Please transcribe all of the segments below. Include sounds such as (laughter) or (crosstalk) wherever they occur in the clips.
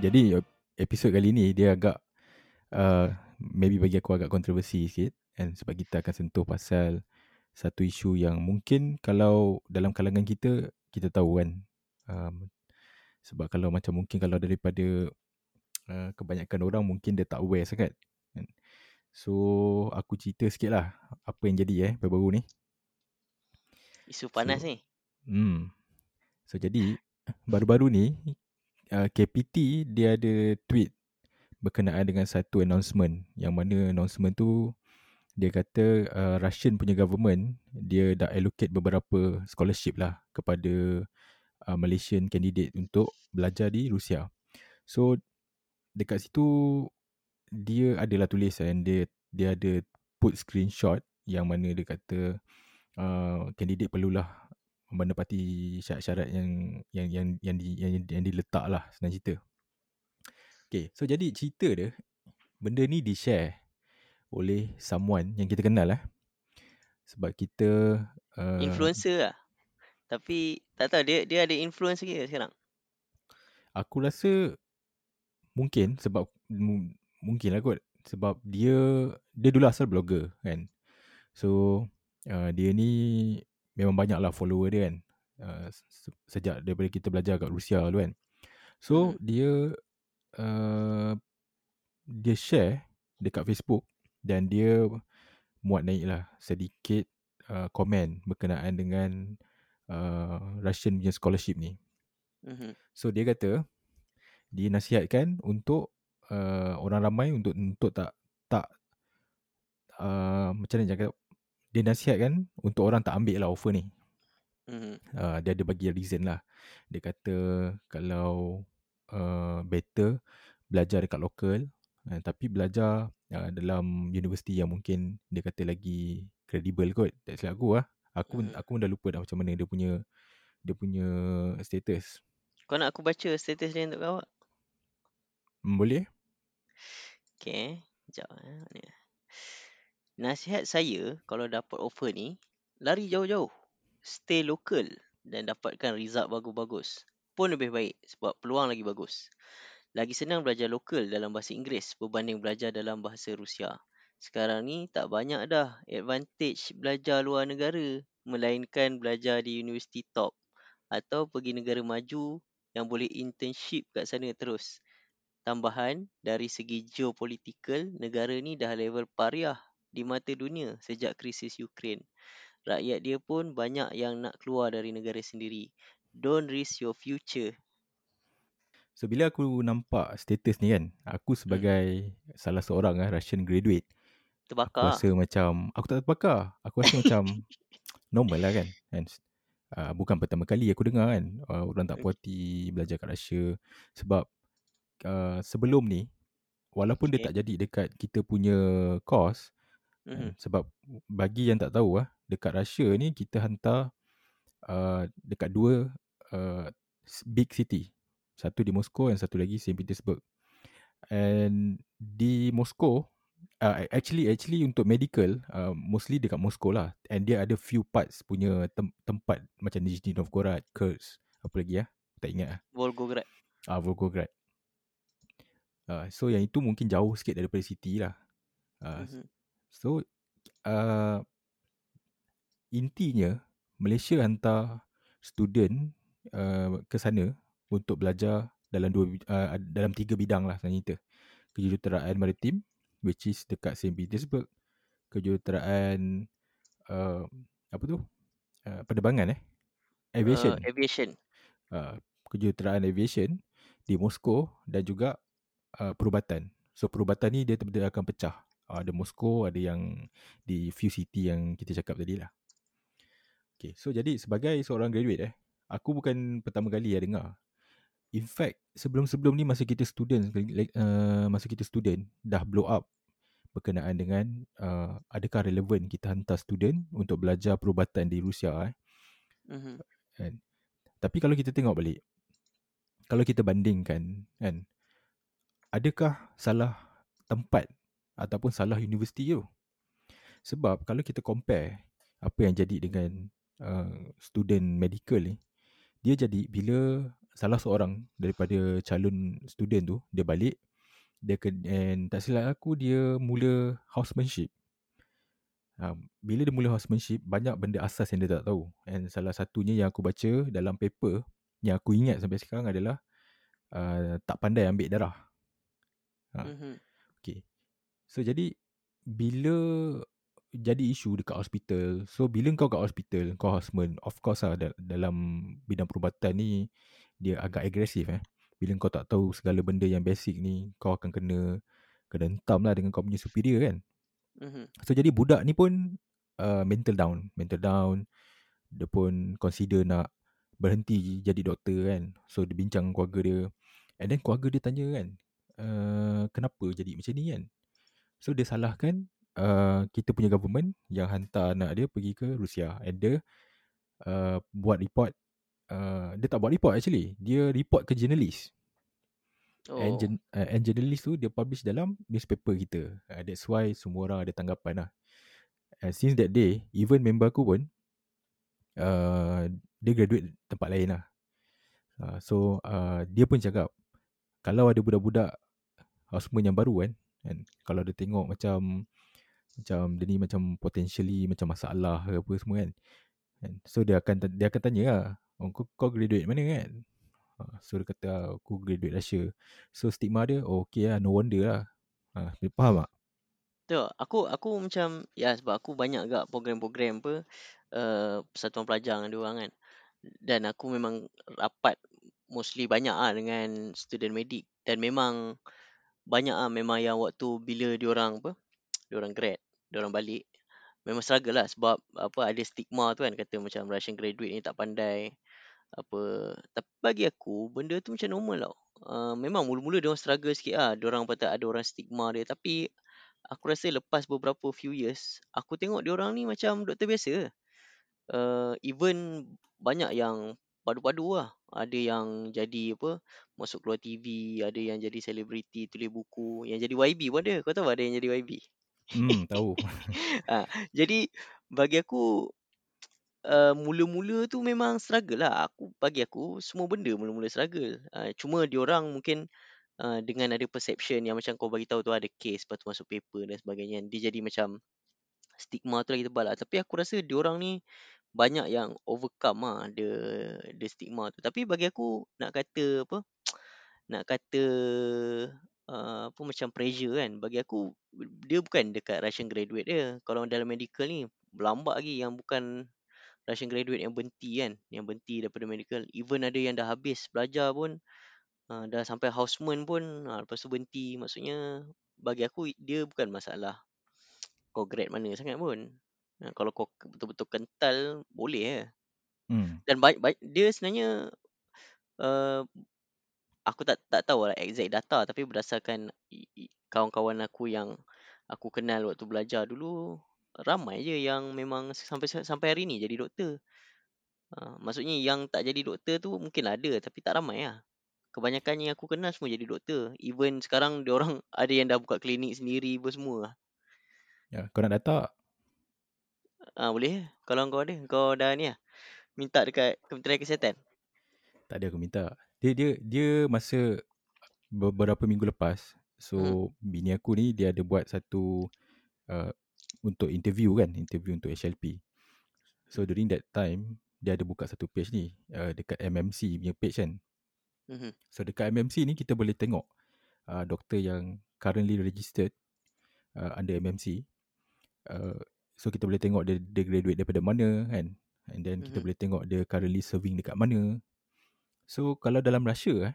Jadi episod kali ni dia agak uh, maybe bagi aku agak kontroversi sikit kan sebab kita akan sentuh pasal satu isu yang mungkin kalau dalam kalangan kita kita tahu kan um, sebab kalau macam mungkin kalau daripada uh, kebanyakan orang mungkin dia tak aware sangat kan. So aku cerita sikit lah apa yang jadi eh baru-baru ni. Isu panas So, ni. Hmm. So jadi baru-baru ni uh, KPT dia ada tweet berkenaan dengan satu announcement yang mana announcement tu dia kata uh, Russian punya government dia dah allocate beberapa scholarship lah kepada uh, Malaysian candidate untuk belajar di Rusia. So dekat situ dia adalah tulis and dia dia ada put screenshot yang mana dia kata uh, candidate perlulah menepati syarat-syarat yang yang yang yang di, yang, yang diletak lah senang cerita. Okay, so jadi cerita dia benda ni di share oleh someone yang kita kenal lah. Sebab kita uh, Influencer lah. Tapi tak tahu dia dia ada influence ke sekarang? Aku rasa mungkin sebab m- mungkin lah kot sebab dia dia dulu asal blogger kan. So uh, dia ni memang banyak lah follower dia kan. Uh, se- sejak daripada kita belajar kat Rusia dulu kan. So Hmm. dia uh, dia share dekat Facebook dan dia muat naik lah sedikit uh, komen berkenaan dengan uh, Russian punya scholarship ni. Mhm. So dia kata dinasihatkan untuk uh, orang ramai untuk untuk tak tak uh, macam mana cakap dia nasihatkan untuk orang tak ambil lah offer ni. Mhm. Uh, dia ada bagi reason lah. Dia kata kalau uh, better belajar dekat lokal uh, tapi belajar uh, dalam universiti yang mungkin dia kata lagi kredibel kot. Tak silap aku lah. Aku Mhm. aku pun dah lupa dah macam mana dia punya dia punya status. Kau nak aku baca status dia untuk kau? Hmm, boleh? Okay. Sekejap. Eh. Mana? Nasihat saya kalau dapat offer ni, lari jauh-jauh. Stay local dan dapatkan result bagus-bagus. Pun lebih baik sebab peluang lagi bagus. Lagi senang belajar lokal dalam bahasa Inggeris berbanding belajar dalam bahasa Rusia. Sekarang ni tak banyak dah advantage belajar luar negara melainkan belajar di universiti top atau pergi negara maju yang boleh internship kat sana terus. Tambahan, dari segi geopolitikal, negara ni dah level pariah di mata dunia sejak krisis Ukraine. Rakyat dia pun banyak yang nak keluar dari negara sendiri. Don't risk your future. So bila aku nampak status ni kan, aku sebagai salah seorang ah Russian graduate, aku Terbakar. rasa macam aku tak terbakar. Aku rasa macam (laughs) normal lah kan. kan? Uh, bukan pertama kali aku dengar kan uh, orang tak puas hati belajar kat Russia sebab uh, sebelum ni walaupun dia Okay. tak jadi dekat kita punya course Mhm. kan, sebab bagi yang tak tahu ah dekat Russia ni kita hantar uh, dekat dua uh, big city. Satu di Moscow dan satu lagi St Petersburg. And di Moscow uh, actually actually untuk medical uh, mostly dekat Moscow lah and dia ada few parts punya tem- tempat macam Nizhny Novgorod, Kursk, apa lagi ah? Tak ingat ah. Volgograd. Ah Volgograd. Uh, so yang itu mungkin jauh sikit daripada city lah. Uh, Mhm. So uh, intinya Malaysia hantar student uh, ke sana untuk belajar dalam dua uh, dalam tiga bidang lah sebenarnya kita. Kejuruteraan maritim which is dekat St Petersburg, kejuruteraan uh, apa tu? Uh, penerbangan eh. Aviation. Uh, aviation. Uh, kejuruteraan aviation di Moscow dan juga uh, perubatan. So perubatan ni dia, dia akan pecah. Ada Moscow, ada yang di few city yang kita cakap tadi lah. Okay, so jadi sebagai seorang graduate eh, aku bukan pertama kali ya dengar. In fact, sebelum-sebelum ni masa kita student, uh, masa kita student dah blow up berkenaan dengan uh, adakah relevan kita hantar student untuk belajar perubatan di Rusia eh. Mhm. Kan? Tapi kalau kita tengok balik, kalau kita bandingkan kan, adakah salah tempat ataupun salah universiti tu? Sebab kalau kita compare apa yang jadi dengan uh, student medical ni, dia jadi bila salah seorang daripada calon student tu dia balik dia ke, and tak silap aku dia mula housemanship. Ha, bila dia mula housemanship banyak benda asas yang dia tak tahu. And salah satunya yang aku baca dalam paper yang aku ingat sampai sekarang adalah uh, tak pandai ambil darah. Ha. Mhm. Okay. So jadi bila jadi isu dekat hospital. So bila kau kat hospital, kau houseman, of course lah dalam bidang perubatan ni dia agak agresif eh. Bila kau tak tahu segala benda yang basic ni, kau akan kena kena hentam lah dengan kau punya superior kan. Mhm. So jadi budak ni pun uh, mental down, mental down. Dia pun consider nak berhenti jadi doktor kan. So dia bincang keluarga dia. And then keluarga dia tanya kan, uh, kenapa jadi macam ni kan. So dia salahkan uh, kita punya government yang hantar anak dia pergi ke Rusia. And dia uh, buat report. Uh, dia tak buat report actually. Dia report ke jurnalis. Oh. And, uh, and journalist tu dia publish dalam newspaper kita. Uh, that's why semua orang ada tanggapan lah. And since that day, even member aku pun, uh, dia graduate tempat lain lah. Uh, so, uh, dia pun cakap, kalau ada budak-budak houseman yang baru kan, and kalau dia tengok macam, macam dia ni macam potentially macam masalah ke apa semua kan. And so, dia akan dia akan tanya lah, oh, kau, kau graduate mana kan? Uh, so, dia kata, aku graduate Russia. So, stigma dia, oh, okay lah, no wonder lah. Uh, dia faham tak? Betul. Aku aku macam ya sebab aku banyak agak program-program apa uh, persatuan pelajar dengan dia orang kan. Dan aku memang rapat mostly banyak ah dengan student medik dan memang banyak ah memang yang waktu bila dia orang apa (tsk) dia orang grad, dia orang balik memang struggle lah sebab apa ada stigma tu kan kata macam Russian graduate ni tak pandai apa tapi bagi aku benda tu macam normal tau. Uh, memang mula-mula dia orang struggle sikit ah. Dia orang patut ada orang stigma dia tapi aku rasa lepas beberapa few years, aku tengok dia orang ni macam doktor biasa. Uh, even banyak yang padu-padu lah. Ada yang jadi apa, masuk keluar TV, ada yang jadi selebriti, tulis buku. Yang jadi YB pun ada. Kau tahu ada yang jadi YB? Hmm, tahu. (laughs) ha, jadi bagi aku uh, mula-mula tu memang struggle lah. Aku bagi aku semua benda mula-mula struggle. Uh, cuma diorang mungkin uh, dengan ada perception yang macam kau bagi tahu tu ada case lepas tu masuk paper dan sebagainya. Dia jadi macam stigma tu lagi tebal lah. Tapi aku rasa diorang ni banyak yang overcome lah the, the stigma tu. Tapi bagi aku nak kata apa, (tsk) nak kata uh, apa macam pressure kan. Bagi aku dia bukan dekat Russian graduate dia. Kalau dalam medical ni berlambak lagi yang bukan Russian graduate yang berhenti kan. Yang berhenti daripada medical. Even ada yang dah habis belajar pun uh, dah sampai houseman pun uh, lepas tu berhenti. Maksudnya bagi aku dia bukan masalah kau grade mana sangat pun. Kalau kau betul-betul kental boleh eh. Hmm. Dan baik, baik dia sebenarnya uh, aku tak tak tahu lah exact data tapi berdasarkan kawan-kawan aku yang aku kenal waktu belajar dulu ramai je yang memang sampai sampai hari ni jadi doktor. Uh, maksudnya yang tak jadi doktor tu mungkin ada tapi tak ramai lah. Kebanyakan yang aku kenal semua jadi doktor. Even sekarang dia orang (laughs) ada yang dah buka klinik sendiri pun semua. Ya, kau nak data? Ah uh, boleh kalau kau ada. Kau dah ni lah. Minta dekat Kementerian Kesihatan. Tak ada aku minta. Dia dia dia masa beberapa minggu lepas. So hmm. bini aku ni dia ada buat satu uh, untuk interview kan, interview untuk HLP. So during that time dia ada buka satu page ni uh, dekat MMC punya page kan. Mm-hmm. So dekat MMC ni kita boleh tengok uh, doktor yang currently registered uh, under MMC. Uh, so kita boleh tengok dia, dia graduate daripada mana kan. And then mm-hmm. kita boleh tengok dia currently serving dekat mana. So kalau dalam Russia eh,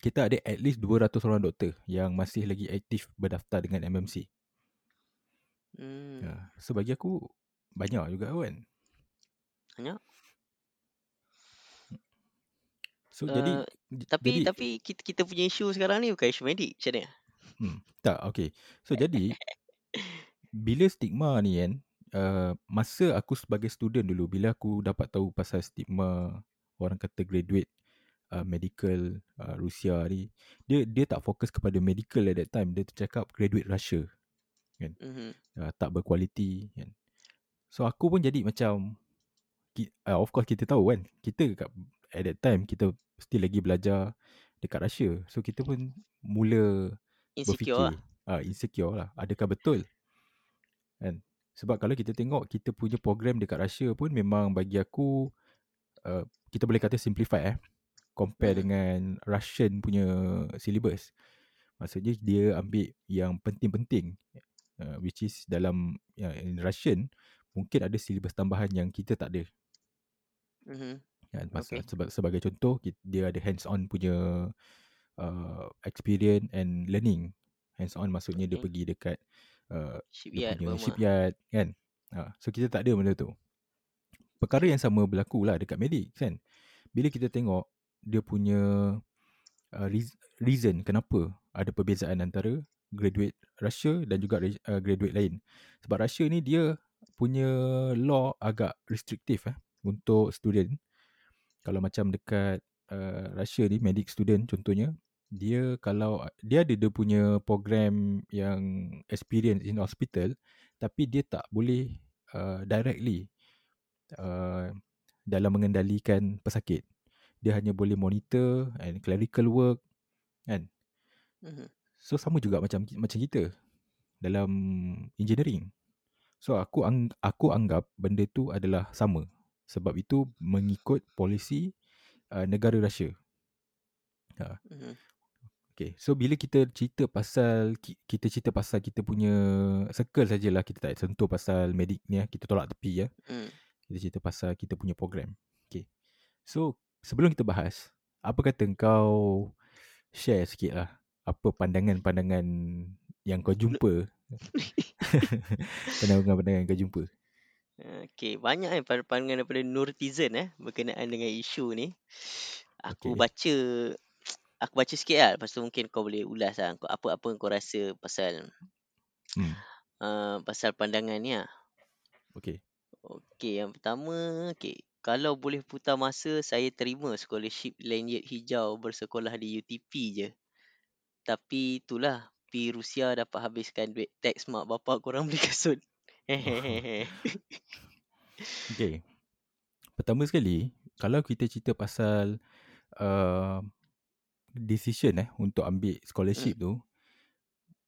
kita ada at least 200 orang doktor yang masih lagi aktif berdaftar dengan MMC. Hmm. Ya, so bagi aku banyak juga kan. Banyak. So uh, jadi tapi jadi, tapi kita kita punya isu sekarang ni bukan isu medik macam mana? Hmm, tak okay. So jadi (laughs) bila stigma ni kan uh, masa aku sebagai student dulu bila aku dapat tahu pasal stigma orang kata graduate uh, medical uh, Rusia ni dia dia tak fokus kepada medical at that time dia cakap graduate Russia kan mm-hmm. uh, tak berkualiti kan so aku pun jadi macam uh, of course kita tahu kan kita kat at that time kita still lagi belajar dekat Russia. So kita pun mula Insecure lah. berfikir ah insecure lah. Adakah betul? Kan? Sebab kalau kita tengok kita punya program dekat Russia pun memang bagi aku uh, kita boleh kata simplify eh compare Hmm. dengan Russian punya syllabus. Maksudnya dia ambil yang penting-penting uh, which is dalam uh, in Russian mungkin ada syllabus tambahan yang kita tak ada. Mhm. Kan? Okay. sebab, sebagai contoh kita, dia ada hands on punya uh, experience and learning. Hands on maksudnya dia Okay. pergi dekat uh, dia Shipyard punya Burma. shipyard kan. Ha, so kita tak ada benda tu. Perkara yang sama berlaku lah dekat medik kan. Bila kita tengok dia punya uh, reas- reason kenapa ada perbezaan antara graduate Russia dan juga uh, graduate lain. Sebab Russia ni dia punya law agak restriktif eh untuk student. Kalau macam dekat uh, Russia ni medic student contohnya dia kalau dia ada dia punya program yang experience in hospital tapi dia tak boleh uh, directly uh, dalam mengendalikan pesakit. Dia hanya boleh monitor and clerical work kan. Mhm. So sama juga macam macam kita dalam engineering. So aku ang, aku anggap benda tu adalah sama. Sebab itu mengikut polisi uh, negara Russia. Mhm. Okay, so bila kita cerita pasal ki- kita cerita pasal kita punya circle sajalah kita tak sentuh pasal medik ni ya. Kita tolak tepi ya. Mm. Kita cerita pasal kita punya program. Okay. So sebelum kita bahas, apa kata kau share sikit lah apa pandangan-pandangan yang kau jumpa (laughs) (laughs) pandangan-pandangan yang kau jumpa Okay, banyak kan pandangan daripada Nurtizen eh berkenaan dengan isu ni. Aku Okay. baca aku baca sikit lah lepas tu mungkin kau boleh ulas lah apa-apa yang kau rasa pasal hmm. uh, pasal pandangan ni lah. Okay Okey, yang pertama, okey, kalau boleh putar masa saya terima scholarship lanyard hijau bersekolah di UTP je. Tapi itulah pi Rusia dapat habiskan duit teks mak bapak korang beli kasut. (laughs) Okay Pertama sekali Kalau kita cerita pasal uh, Decision eh Untuk ambil scholarship tu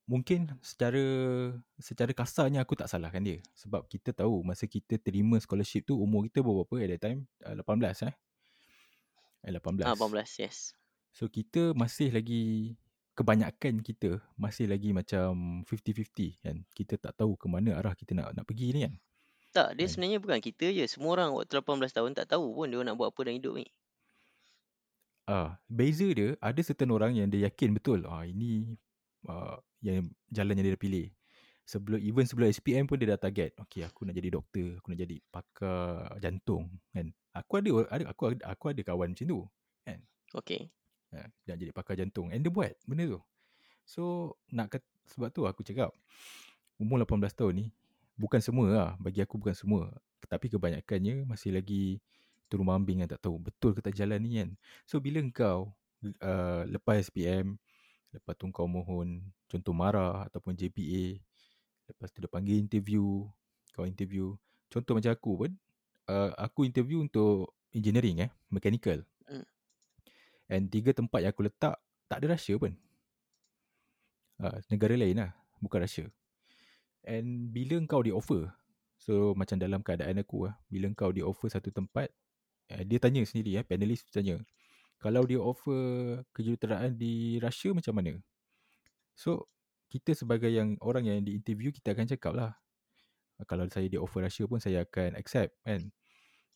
Mungkin secara Secara kasarnya aku tak salahkan dia Sebab kita tahu Masa kita terima scholarship tu Umur kita berapa at that time uh, 18 eh Eh 18 Ah, 18, yes. So kita masih lagi Kebanyakan kita Masih lagi macam 50-50 kan Kita tak tahu ke mana arah kita nak nak pergi ni kan Tak, dia Kan? sebenarnya bukan kita je. Semua orang waktu 18 tahun tak tahu pun dia nak buat apa dalam hidup ni. Ah, beza dia ada certain orang yang dia yakin betul ah ini uh, yang jalan yang dia dah pilih. Sebelum even sebelum SPM pun dia dah target. Okay, aku nak jadi doktor, aku nak jadi pakar jantung kan. Aku ada ada aku ada, aku ada kawan macam tu. Okey. Ha, dia nak jadi pakar jantung and dia buat benda tu. So nak kat, sebab tu aku cakap umur 18 tahun ni bukan semua lah bagi aku bukan semua tapi kebanyakannya masih lagi turun mambing yang tak tahu betul ke tak jalan ni kan. So bila engkau uh, lepas SPM lepas tu kau mohon contoh MARA ataupun JPA lepas tu dia panggil interview kau interview contoh macam aku pun uh, aku interview untuk engineering eh mechanical Hmm. and tiga tempat yang aku letak tak ada Russia pun uh, negara lain lah bukan Russia and bila kau di offer so macam dalam keadaan aku lah bila kau di offer satu tempat uh, dia tanya sendiri eh panelis tanya kalau dia offer kejuruteraan di Russia macam mana? So kita sebagai yang orang yang di interview kita akan cakap lah uh, kalau saya di offer Russia pun saya akan accept kan?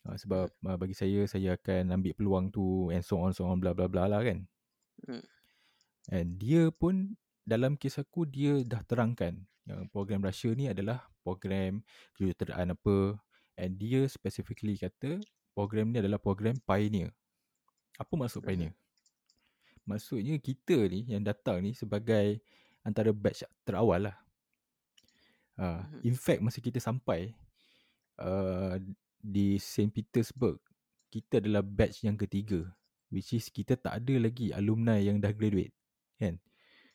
Uh, sebab uh, bagi saya saya akan ambil peluang tu and so on so on bla bla bla lah kan? Hmm. And dia pun dalam kes aku dia dah terangkan yang program Russia ni adalah program kejuruteraan apa? And dia specifically kata program ni adalah program pioneer. Apa maksud Mhm. pioneer? Maksudnya kita ni yang datang ni sebagai antara batch terawal lah. Uh, Mhm. in fact masa kita sampai uh, di St. Petersburg kita adalah batch yang ketiga which is kita tak ada lagi alumni yang dah graduate kan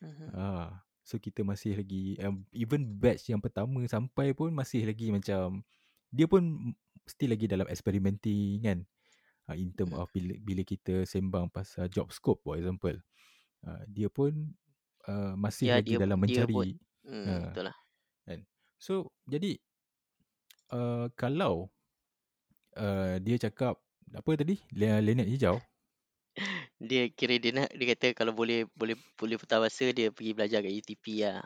Mhm. Ah, so kita masih lagi um, even batch yang pertama sampai pun masih lagi macam dia pun still lagi dalam experimenting kan. uh, in term of bila, bila kita sembang pasal job scope for example. Uh, dia pun uh, masih Ya lagi dia dalam dia mencari. hmm, Uh, betul lah. kan? So jadi uh, kalau uh, dia cakap apa tadi? Le- Leonard hijau. (laughs) Dia kira dia nak dia kata kalau boleh boleh boleh putar masa dia pergi belajar kat UTP lah.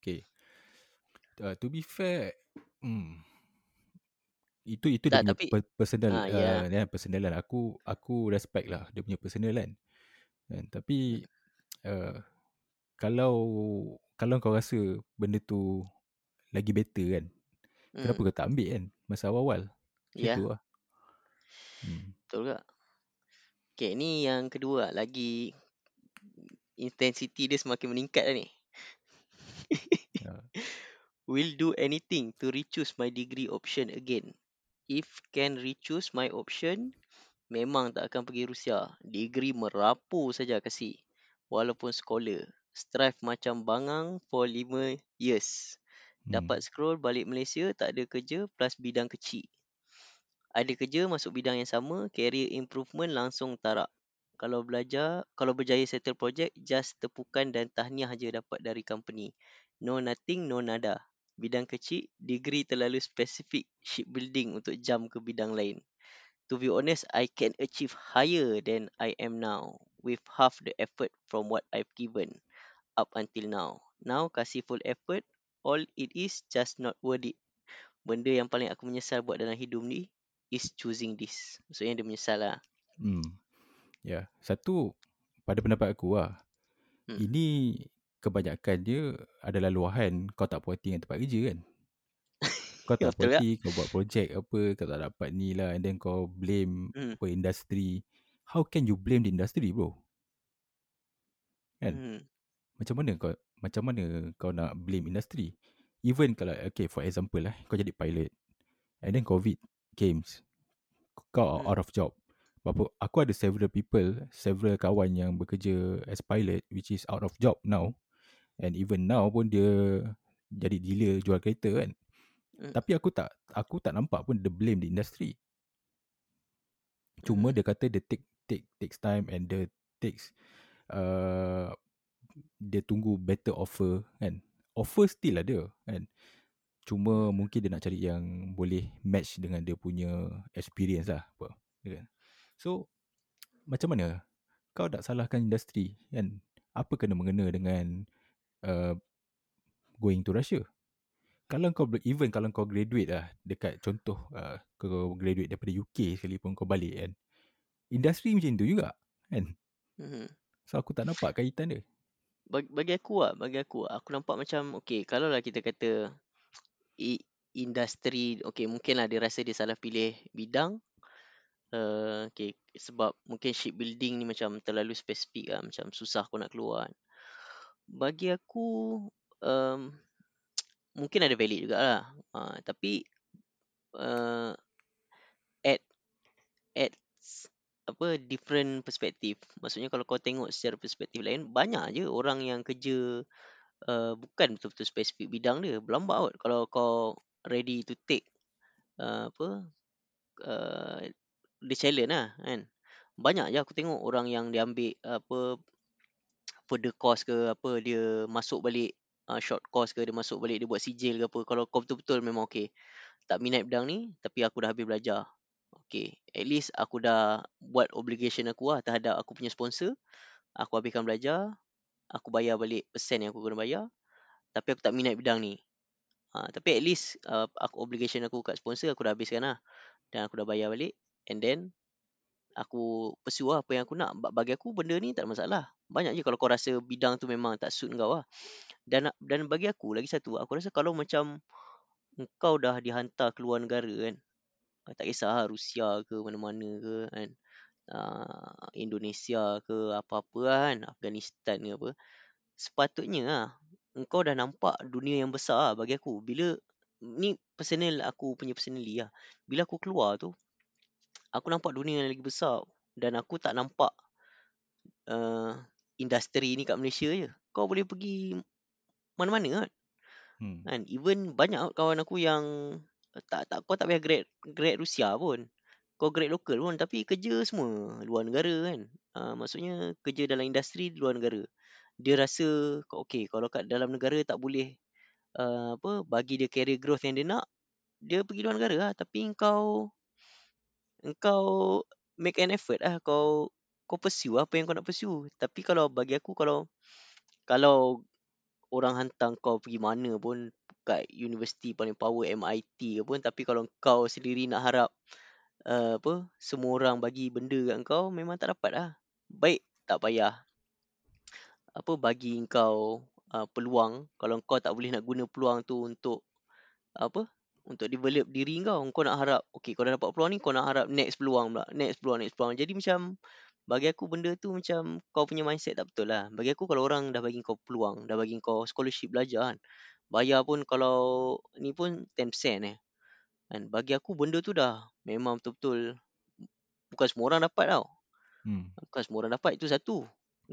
Okay. Uh, to be fair, hmm, itu itu dia Tak punya tapi per- personal ah uh, ya. ya personal lah. Aku aku respect lah dia punya personal kan. kan? Tapi uh, kalau kalau kau rasa benda tu lagi better kan, kenapa Hmm. kau tak ambil kan masa awal-awal? Ya, tu lah. Hmm. betul juga. Okay, ni yang kedua lagi intensity dia semakin meningkat dah ni. Uh, (laughs) Will do anything to re-choose my degree option again. If can re-choose my option, memang tak akan pergi Rusia. Degree merapu saja kasih. Walaupun scholar. Strive macam bangang for 5 years. Dapat hmm. scroll balik Malaysia, tak ada kerja plus bidang kecil. Ada kerja masuk bidang yang sama, career improvement langsung tarak. Kalau belajar, kalau berjaya settle project, just tepukan dan tahniah je dapat dari company. No nothing, no nada. Bidang kecil, degree terlalu spesifik shipbuilding untuk jump ke bidang lain. To be honest, I can achieve higher than I am now with half the effort from what I've given up until now. Now, kasih full effort, all it is just not worth it. Benda yang paling aku menyesal buat dalam hidup ni is choosing this. Maksudnya dia menyesal lah. Hmm. Ya, yeah. satu pada pendapat aku lah. Hmm. Ini kebanyakan dia adalah luahan kau tak puas hati dengan tempat kerja kan. (laughs) Kau tak puas tak? hati, kau buat projek apa, kau tak dapat ni lah and then kau blame Hmm. apa industri. How can you blame the industry bro? Kan? Hmm. Macam mana kau macam mana kau nak blame industri? Even kalau okay for example lah, kau jadi pilot and then COVID came, kau Hmm. out of job. Berapa, aku ada several people, several kawan yang bekerja as pilot which is out of job now. And even now pun dia jadi dealer jual kereta kan. Hmm. Tapi aku tak aku tak nampak pun the blame the industry. Cuma Hmm. dia kata dia take take takes time and the takes uh, dia tunggu better offer kan. Offer still ada kan. Cuma mungkin dia nak cari yang boleh match dengan dia punya experience lah apa. ya Kan? So macam mana kau tak salahkan industri kan? Apa kena mengena dengan uh, going to Russia? Kalau kau even kalau kau graduate lah dekat contoh uh, kau graduate daripada UK sekalipun kau balik kan. Industri macam tu juga kan. Hmm. So aku tak nampak kaitan dia. Bagi, bagi aku lah, bagi aku aku nampak macam okay, kalau lah kita kata i, industri, okay mungkin lah dia rasa dia salah pilih bidang. Uh, okay, sebab mungkin shipbuilding ni macam terlalu spesifik lah, macam susah aku nak keluar. kan. Bagi aku, um, mungkin ada valid jugalah. Uh, tapi uh, at at apa different perspektif. Maksudnya kalau kau tengok secara perspektif lain, banyak je orang yang kerja uh, bukan betul-betul spesifik bidang dia. Berlambak kot kalau kau ready to take uh, apa uh, the challenge lah kan. Banyak je aku tengok orang yang dia ambil apa further course ke apa dia masuk balik uh, short course ke dia masuk balik dia buat sijil ke apa. Kalau kau betul-betul memang okay tak minat bidang ni tapi aku dah habis belajar. Okay, at least aku dah buat obligation aku lah terhadap aku punya sponsor. Aku habiskan belajar, aku bayar balik persen yang aku kena bayar. Tapi aku tak minat bidang ni. Ha, tapi at least uh, aku obligation aku kat sponsor aku dah habiskan lah. Dan aku dah bayar balik. And then aku pursue lah apa yang aku nak. Ba- Bagi aku benda ni tak ada masalah. Banyak je kalau kau rasa bidang tu memang tak suit kau lah. Dan dan bagi aku lagi satu, aku rasa kalau macam kau dah dihantar keluar negara kan. ah, Tak kisah Rusia ke mana-mana ke kan. Uh, Indonesia ke apa-apa lah kan. Afghanistan ke apa. Sepatutnya lah. Engkau dah nampak dunia yang besar lah bagi aku. Bila ni personal aku punya personally lah. Bila aku keluar tu, aku nampak dunia yang lagi besar dan aku tak nampak uh, industri ni kat Malaysia je. Kau boleh pergi mana-mana kan. Hmm. kan. Even banyak kawan aku yang tak tak kau tak payah grad grad Rusia pun. kau grad lokal pun tapi kerja semua luar negara kan. Uh, maksudnya kerja dalam industri luar negara. Dia rasa okey kalau kat dalam negara tak boleh uh, apa bagi dia career growth yang dia nak, dia pergi luar negara lah. Tapi kau engkau make an effort lah kau kau pursue apa yang kau nak pursue. Tapi kalau bagi aku kalau kalau orang hantar kau pergi mana pun kat universiti paling power MIT ke pun tapi kalau kau sendiri nak harap uh, apa semua orang bagi benda kat kau memang tak dapat lah. Baik tak payah apa bagi kau uh, peluang kalau kau tak boleh nak guna peluang tu untuk apa untuk develop diri kau kau nak harap okey kau dah dapat peluang ni kau nak harap next peluang pula next peluang next peluang jadi macam bagi aku benda tu macam kau punya mindset tak betul lah bagi aku kalau orang dah bagi kau peluang dah bagi kau scholarship belajar kan bayar pun kalau ni pun 10% eh kan bagi aku benda tu dah memang betul-betul bukan semua orang dapat tau Hmm. Bukan semua orang dapat itu satu.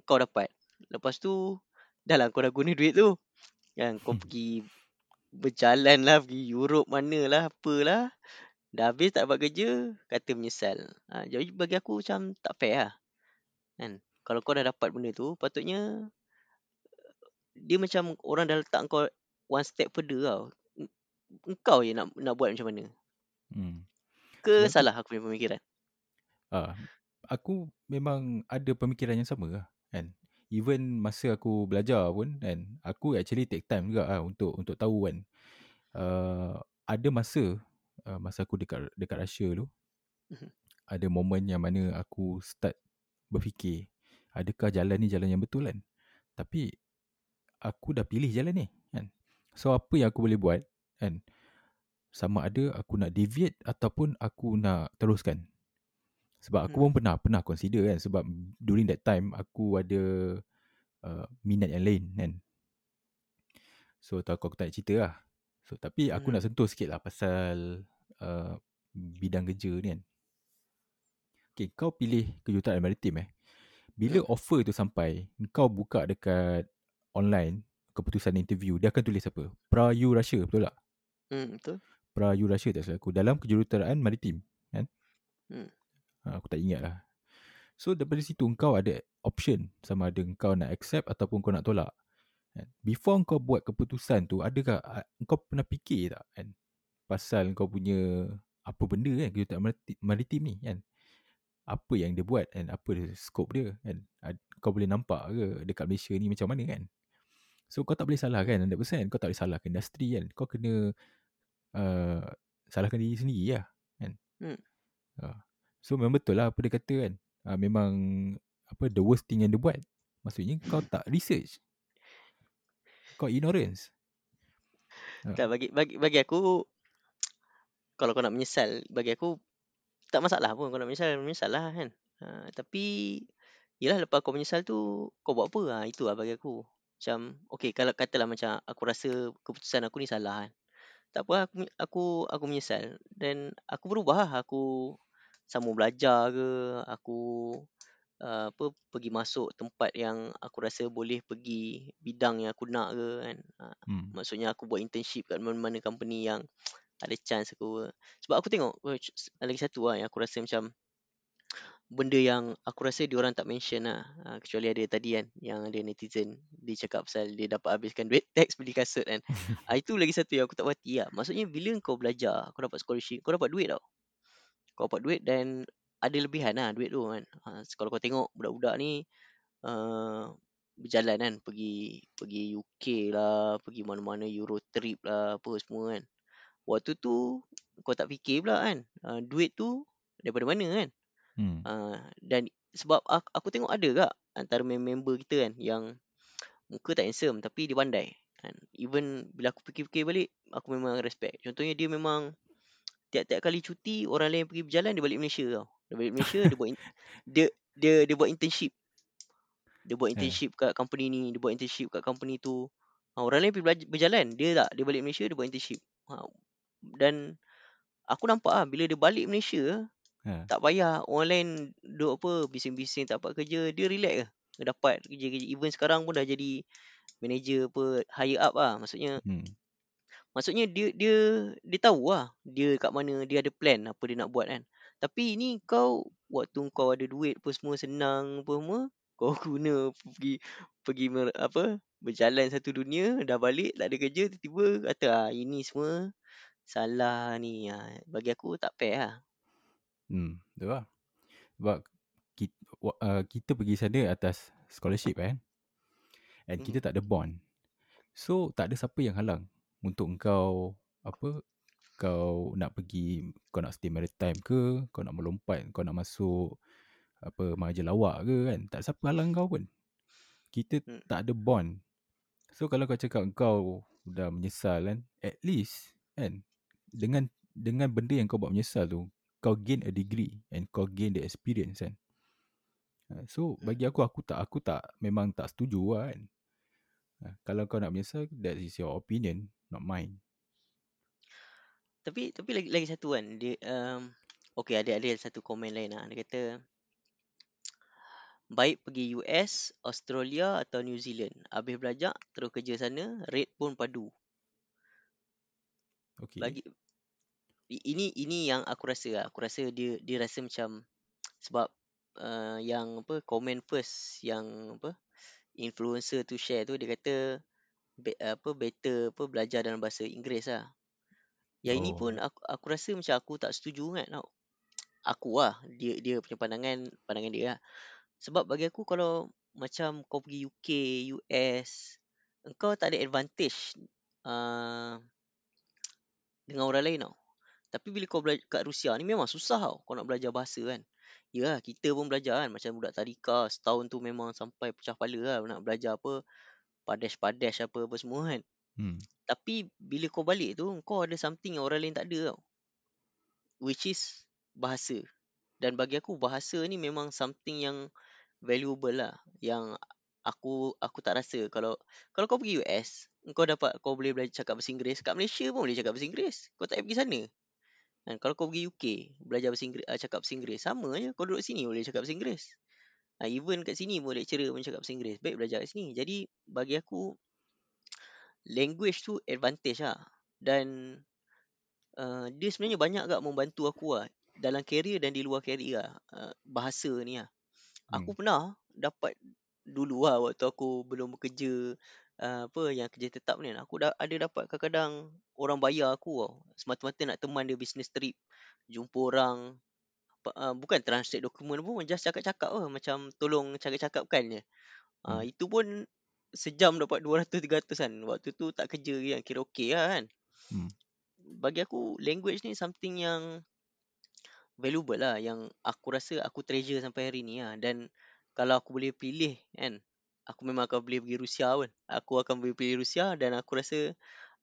Kau dapat. Lepas tu dah lah kau dah guna duit tu. Kan kau pergi berjalan lah pergi Europe mana lah apalah. Dah habis tak dapat kerja kata menyesal. Ha, jadi bagi aku macam tak fair lah. Kan kalau kau dah dapat benda tu patutnya dia macam orang dah letak kau one step further tau. Engkau je nak nak buat macam mana. Hmm. Ke salah aku punya pemikiran. Ah, aku memang ada pemikiran yang sama lah kan. Even masa aku belajar pun kan, aku actually take time juga lah untuk untuk tahu kan. Uh, ada masa uh, masa aku dekat dekat Russia tu, Mhm. ada momen yang mana aku start berfikir, adakah jalan ni jalan yang betul kan? Tapi aku dah pilih jalan ni kan. So apa yang aku boleh buat kan? Sama ada aku nak deviate ataupun aku nak teruskan. Sebab aku Hmm. pun pernah pernah consider kan sebab during that time aku ada uh, minat yang lain kan. So tak aku, aku tak nak cerita lah. So tapi aku nak Hmm. sentuh sikit lah pasal uh, bidang kerja ni kan. Okay, kau pilih kejuruteraan maritim eh. Bila Hmm. offer tu sampai, kau buka dekat online keputusan interview, dia akan tulis apa? Pra U Russia, betul tak? Hmm, betul. Pra U Russia tak salah aku. Dalam kejuruteraan maritim, kan? Hmm. Ha, aku tak ingat lah. So daripada situ kau ada option sama ada kau nak accept ataupun kau nak tolak. Kan? Before kau buat keputusan tu, adakah a- kau pernah fikir tak kan? Pasal kau punya apa benda kan kejuruteraan maritim, maritim ni kan? Apa yang dia buat kan? Apa dia, scope dia kan? Kau boleh nampak ke dekat Malaysia ni macam mana kan? So kau tak boleh salahkan 100%. Kau tak boleh salahkan industri kan? Kau kena uh, salahkan diri sendiri lah kan? Hmm. Uh, so memang betul lah apa dia kata kan? Uh, memang apa the worst thing yang dia buat. Maksudnya kau tak research. Kau ignorance. Tak bagi bagi bagi aku kalau kau nak menyesal bagi aku tak masalah pun kau nak menyesal menyesal lah kan. Ha, tapi yelah lepas kau menyesal tu kau buat apa? Ha, itu lah bagi aku. Macam okey kalau katalah macam aku rasa keputusan aku ni salah kan. Tak apa aku aku aku menyesal dan aku berubah lah aku sambung belajar ke aku uh, apa pergi masuk tempat yang aku rasa boleh pergi bidang yang aku nak ke kan. Ha, Hmm. Maksudnya aku buat internship kat mana-mana company yang ada chance aku. Sebab aku tengok s- lagi satu lah yang aku rasa macam benda yang aku rasa dia orang tak mention lah. Ha, kecuali ada tadi kan yang ada netizen dia cakap pasal dia dapat habiskan duit (laughs) tax beli kasut kan. (laughs) ha, itu lagi satu yang aku tak berhati lah. Maksudnya bila kau belajar, kau dapat scholarship, kau dapat duit tau. Kau dapat duit dan ada lebihan lah duit tu kan. Ha, kalau kau tengok budak-budak ni uh, berjalan kan pergi pergi UK lah, pergi mana-mana Euro trip lah apa semua kan. Waktu tu kau tak fikir pula kan. Uh, duit tu daripada mana kan. Hmm. Uh, dan sebab aku, aku tengok ada gak antara member kita kan yang muka tak handsome tapi dia pandai. Kan. Even bila aku fikir-fikir balik, aku memang respect. Contohnya dia memang tiap-tiap kali cuti orang lain pergi berjalan dia balik Malaysia tau. Dia balik Malaysia dia buat in- (laughs) dia dia dia buat internship. Dia buat Eh. internship kat company ni, dia buat internship kat company tu. Ha, orang lain pergi berjalan, dia tak, dia balik Malaysia dia buat internship. Ha, dan aku nampak ah bila dia balik Malaysia Ha. tak payah orang lain duk apa bising-bising tak dapat kerja, dia relax ke. Dia dapat kerja-kerja. Even sekarang pun dah jadi manager apa higher up lah. Maksudnya Hmm. Maksudnya dia dia dia tahu lah dia kat mana dia ada plan apa dia nak buat kan. Tapi ni kau waktu kau ada duit apa semua senang apa semua kau (laughs) guna pergi pergi mer, apa berjalan satu dunia dah balik tak ada kerja tiba-tiba kata ah ini semua salah ni ah bagi aku tak fair lah. Hmm, betul lah. Sebab kita, uh, kita pergi sana atas scholarship kan. And Hmm. kita tak ada bond. So tak ada siapa yang halang untuk kau apa kau nak pergi kau nak stay maritime ke, kau nak melompat, kau nak masuk apa maja lawak ke kan. Tak siapa halang kau pun. Kita Hmm. tak ada bond. So kalau kau cakap kau dah menyesal kan, at least kan dengan dengan benda yang kau buat menyesal tu, kau gain a degree and kau gain the experience kan. Ha, So Hmm. bagi aku aku tak aku tak memang tak setuju lah kan. Kalau kau nak menyesal that is your opinion, not mine. Tapi tapi lagi lagi satu kan dia um, okey ada ada satu komen lain lah. Dia kata baik pergi US, Australia atau New Zealand. Habis belajar terus kerja sana, rate pun padu. Okay. Bagi ini ini yang aku rasa lah. Aku rasa dia dia rasa macam sebab uh, yang apa komen first yang apa influencer tu share tu dia kata be, apa better apa belajar dalam bahasa Inggeris lah. Yang ini pun Oh. aku aku rasa macam aku tak setuju kan tau. Aku lah dia dia punya pandangan pandangan dia lah. Sebab bagi aku kalau macam kau pergi UK, US, engkau tak ada advantage uh, dengan orang lain tau. Tapi bila kau belajar kat Rusia ni memang susah tau kau nak belajar bahasa kan. Ya kita pun belajar kan macam budak tadika setahun tu memang sampai pecah kepala lah nak belajar apa padesh-padesh apa apa semua kan. Hmm. Tapi bila kau balik tu kau ada something yang orang lain tak ada tau. Which is bahasa. Dan bagi aku bahasa ni memang something yang valuable lah yang aku aku tak rasa kalau kalau kau pergi US kau dapat kau boleh belajar cakap bahasa Inggeris kat Malaysia pun boleh cakap bahasa Inggeris kau tak payah pergi sana kan kalau kau pergi UK belajar bahasa Inggeris uh, cakap bahasa Inggeris sama je. Kau duduk sini boleh cakap bahasa Inggeris. Uh, even kat sini pun lecturer pun cakap bahasa Inggeris. Baik belajar kat sini. Jadi bagi aku language tu advantage lah. Dan uh, dia sebenarnya banyak agak membantu aku lah dalam career dan di luar career lah. Uh, bahasa ni lah. Aku Hmm. pernah dapat dulu lah waktu aku belum bekerja uh, apa yang kerja tetap ni kan. Aku dah ada dapat kadang-kadang orang bayar aku tau. Semata-mata nak teman dia business trip. Jumpa orang uh, bukan translate dokumen pun just cakap-cakap lah macam tolong cakap-cakapkan je. Uh, Hmm. itu pun sejam dapat 200 300 kan. Waktu tu tak kerja yang kira okey lah kan. Hmm. Bagi aku language ni something yang valuable lah yang aku rasa aku treasure sampai hari ni lah dan kalau aku boleh pilih kan aku memang akan boleh pergi Rusia pun. Aku akan boleh pergi Rusia dan aku rasa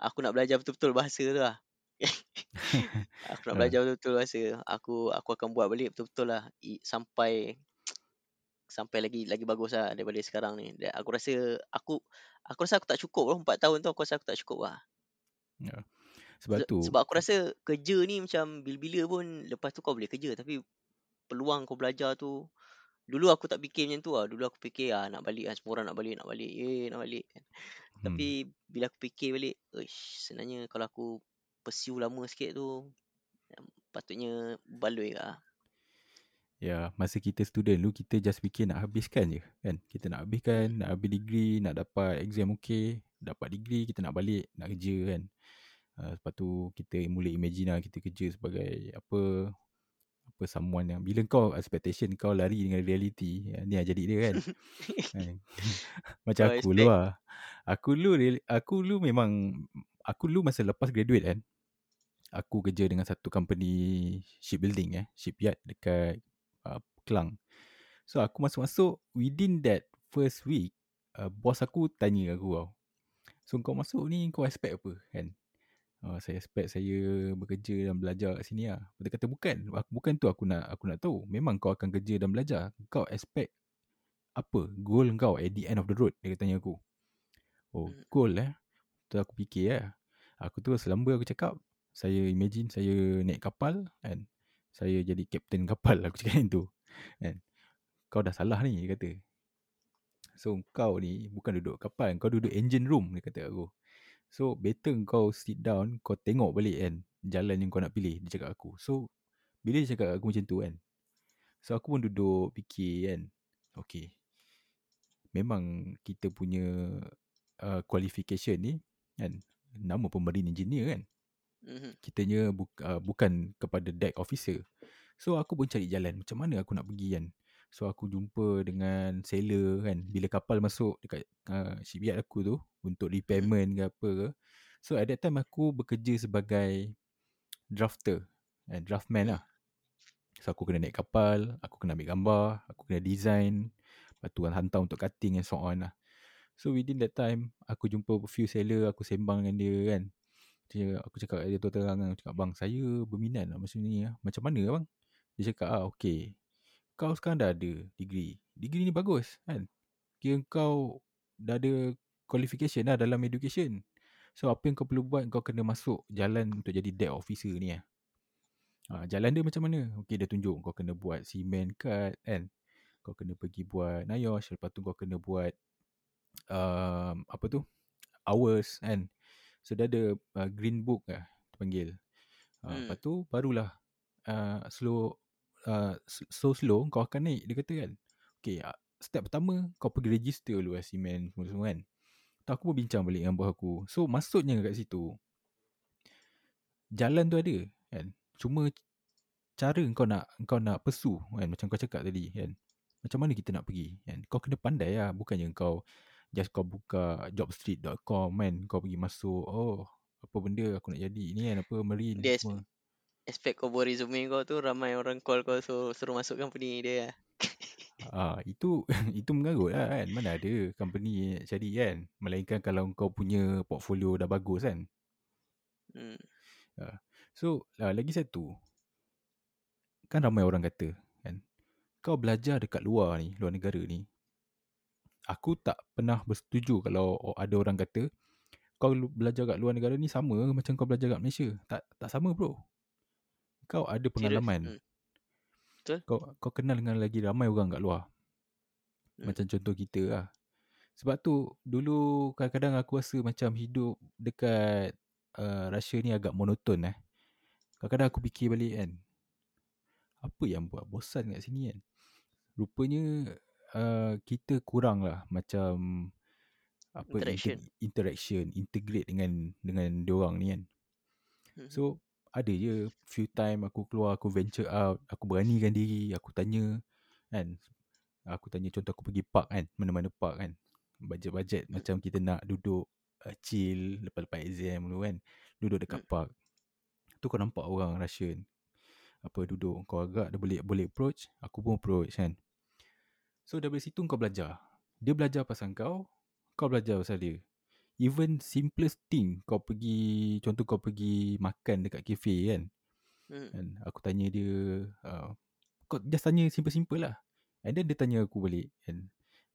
aku nak belajar betul-betul bahasa tu lah. (laughs) Aku nak belajar betul-betul bahasa. Aku aku akan buat balik betul-betul lah. Sampai sampai lagi lagi bagus lah daripada sekarang ni. Dan aku rasa aku aku rasa aku tak cukup lah. 4 tahun tu aku rasa aku tak cukup lah. Ya. Sebab Se- tu sebab aku rasa kerja ni macam bila-bila pun lepas tu kau boleh kerja. Tapi peluang kau belajar tu dulu aku tak fikir macam tu lah dulu aku fikir ah nak balik ah semua orang nak balik nak balik eh nak balik kan hmm. tapi bila aku fikir balik ish sebenarnya kalau aku pursue lama sikit tu patutnya baloi lah Ya, masa kita student dulu kita just fikir nak habiskan je kan. Kita nak habiskan, nak habis degree, nak dapat exam okey, dapat degree, kita nak balik, nak kerja kan. Uh, lepas tu kita mula imagine lah kita kerja sebagai apa apa someone yang bila kau expectation kau lari dengan reality ya, ni yang jadi dia kan. Kan? (laughs) (laughs) Macam aku dulu lah. Aku dulu real- aku dulu memang aku dulu masa lepas graduate kan. Aku kerja dengan satu company shipbuilding eh, shipyard dekat uh, Kelang. So aku masuk-masuk within that first week uh, bos aku tanya aku tau. So kau masuk ni kau expect apa kan? Uh, saya expect saya bekerja dan belajar kat sini lah. Dia kata bukan. Aku- Bukan tu aku nak aku nak tahu. Memang kau akan kerja dan belajar. Kau expect apa goal kau at the end of the road dia tanya aku. Oh Hmm. goal eh. Tu aku fikir lah. Aku tu selamba aku cakap saya imagine saya naik kapal kan. Saya jadi kapten kapal (laughs) aku cakap macam tu. Kan. Kau dah salah ni dia kata. So kau ni bukan duduk kapal, kau duduk engine room dia kata aku. So better kau sit down Kau tengok balik kan Jalan yang kau nak pilih Dia cakap aku. So Bila dia cakap aku macam tu kan So aku pun duduk fikir kan Okay Memang kita punya uh, Qualification ni Kan Nama marine engineer kan Mhm. Kitanya bu, uh, bukan kepada deck officer. So aku pun cari jalan Macam mana aku nak pergi kan So aku jumpa dengan sailor kan. Bila kapal masuk dekat uh, shipyard aku tu Untuk repairment ke apa ke. So at that time aku bekerja sebagai Drafter eh, Draftman lah. So aku kena naik kapal Aku kena ambil gambar Aku kena design Lepas tu hantar untuk cutting and so on lah. So within that time Aku jumpa few sailor Aku sembang dengan dia kan. Dia, Aku cakap dia tu terang Aku cakap bang saya berminat lah macam ni lah Macam mana bang? Dia cakap ah okay Kau sekarang dah ada degree Degree ni bagus kan Kira kau dah ada qualification lah dalam education So apa yang kau perlu buat Kau kena masuk jalan untuk jadi deck officer ni lah Ha, jalan dia macam mana? Okey dia tunjuk kau kena buat cement cut kan. Kau kena pergi buat NIOSH, lepas tu kau kena buat um, apa tu? Hours kan. So dia ada uh, green book lah panggil. Uh, Hmm. Lepas tu barulah uh, slow uh, slow slow kau akan naik dia kata kan. Okey, uh, step pertama kau pergi register dulu lah cement semua, semua kan. Tu aku pun bincang balik dengan bos aku. So maksudnya kat situ jalan tu ada kan. Cuma cara kau nak kau nak pursue kan macam kau cakap tadi kan. Macam mana kita nak pergi kan. Kau kena pandai lah bukannya kau just kau buka jobstreet.com kan kau pergi masuk oh apa benda aku nak jadi ni kan apa marine Dia semua. Expect kau buat resume kau tu Ramai orang call kau So suruh masuk company dia lah (laughs) Ah itu (laughs) itu mengarut lah kan. Mana ada company cari kan. Melainkan kalau kau punya portfolio dah bagus kan. hmm. So uh, lagi satu kan ramai orang kata kan kau belajar dekat luar ni, luar negara ni. Aku tak pernah bersetuju kalau ada orang kata kau belajar kat luar negara ni sama macam kau belajar kat Malaysia. Tak tak sama bro. Kau ada pengalaman. hmm. Betul Kau kau kenal dengan lagi ramai orang kat luar. Hmm. Macam contoh kita lah. Sebab tu dulu kadang-kadang aku rasa macam hidup dekat uh, Russia ni agak monoton eh. Kadang-kadang aku fikir balik kan. Apa yang buat bosan kat sini kan. Rupanya uh, kita kurang lah macam apa Interaction. Inter- interaction, integrate dengan dengan diorang ni kan. Hmm. So ada je few time aku keluar aku venture out, aku beranikan diri, aku tanya kan. Aku tanya contoh aku pergi park kan, mana-mana park kan. Bajet-bajet macam kita nak duduk uh, chill lepas-lepas exam dulu kan. Duduk dekat Hmm. park. Tu kau nampak orang Russian. Apa duduk kau agak dia boleh boleh approach, aku pun approach kan. So dari situ kau belajar. Dia belajar pasal kau, kau belajar pasal dia. Even simplest thing kau pergi contoh kau pergi makan dekat cafe kan. Hmm. kan aku tanya dia uh, kau just tanya simple-simple lah. And then dia tanya aku balik kan.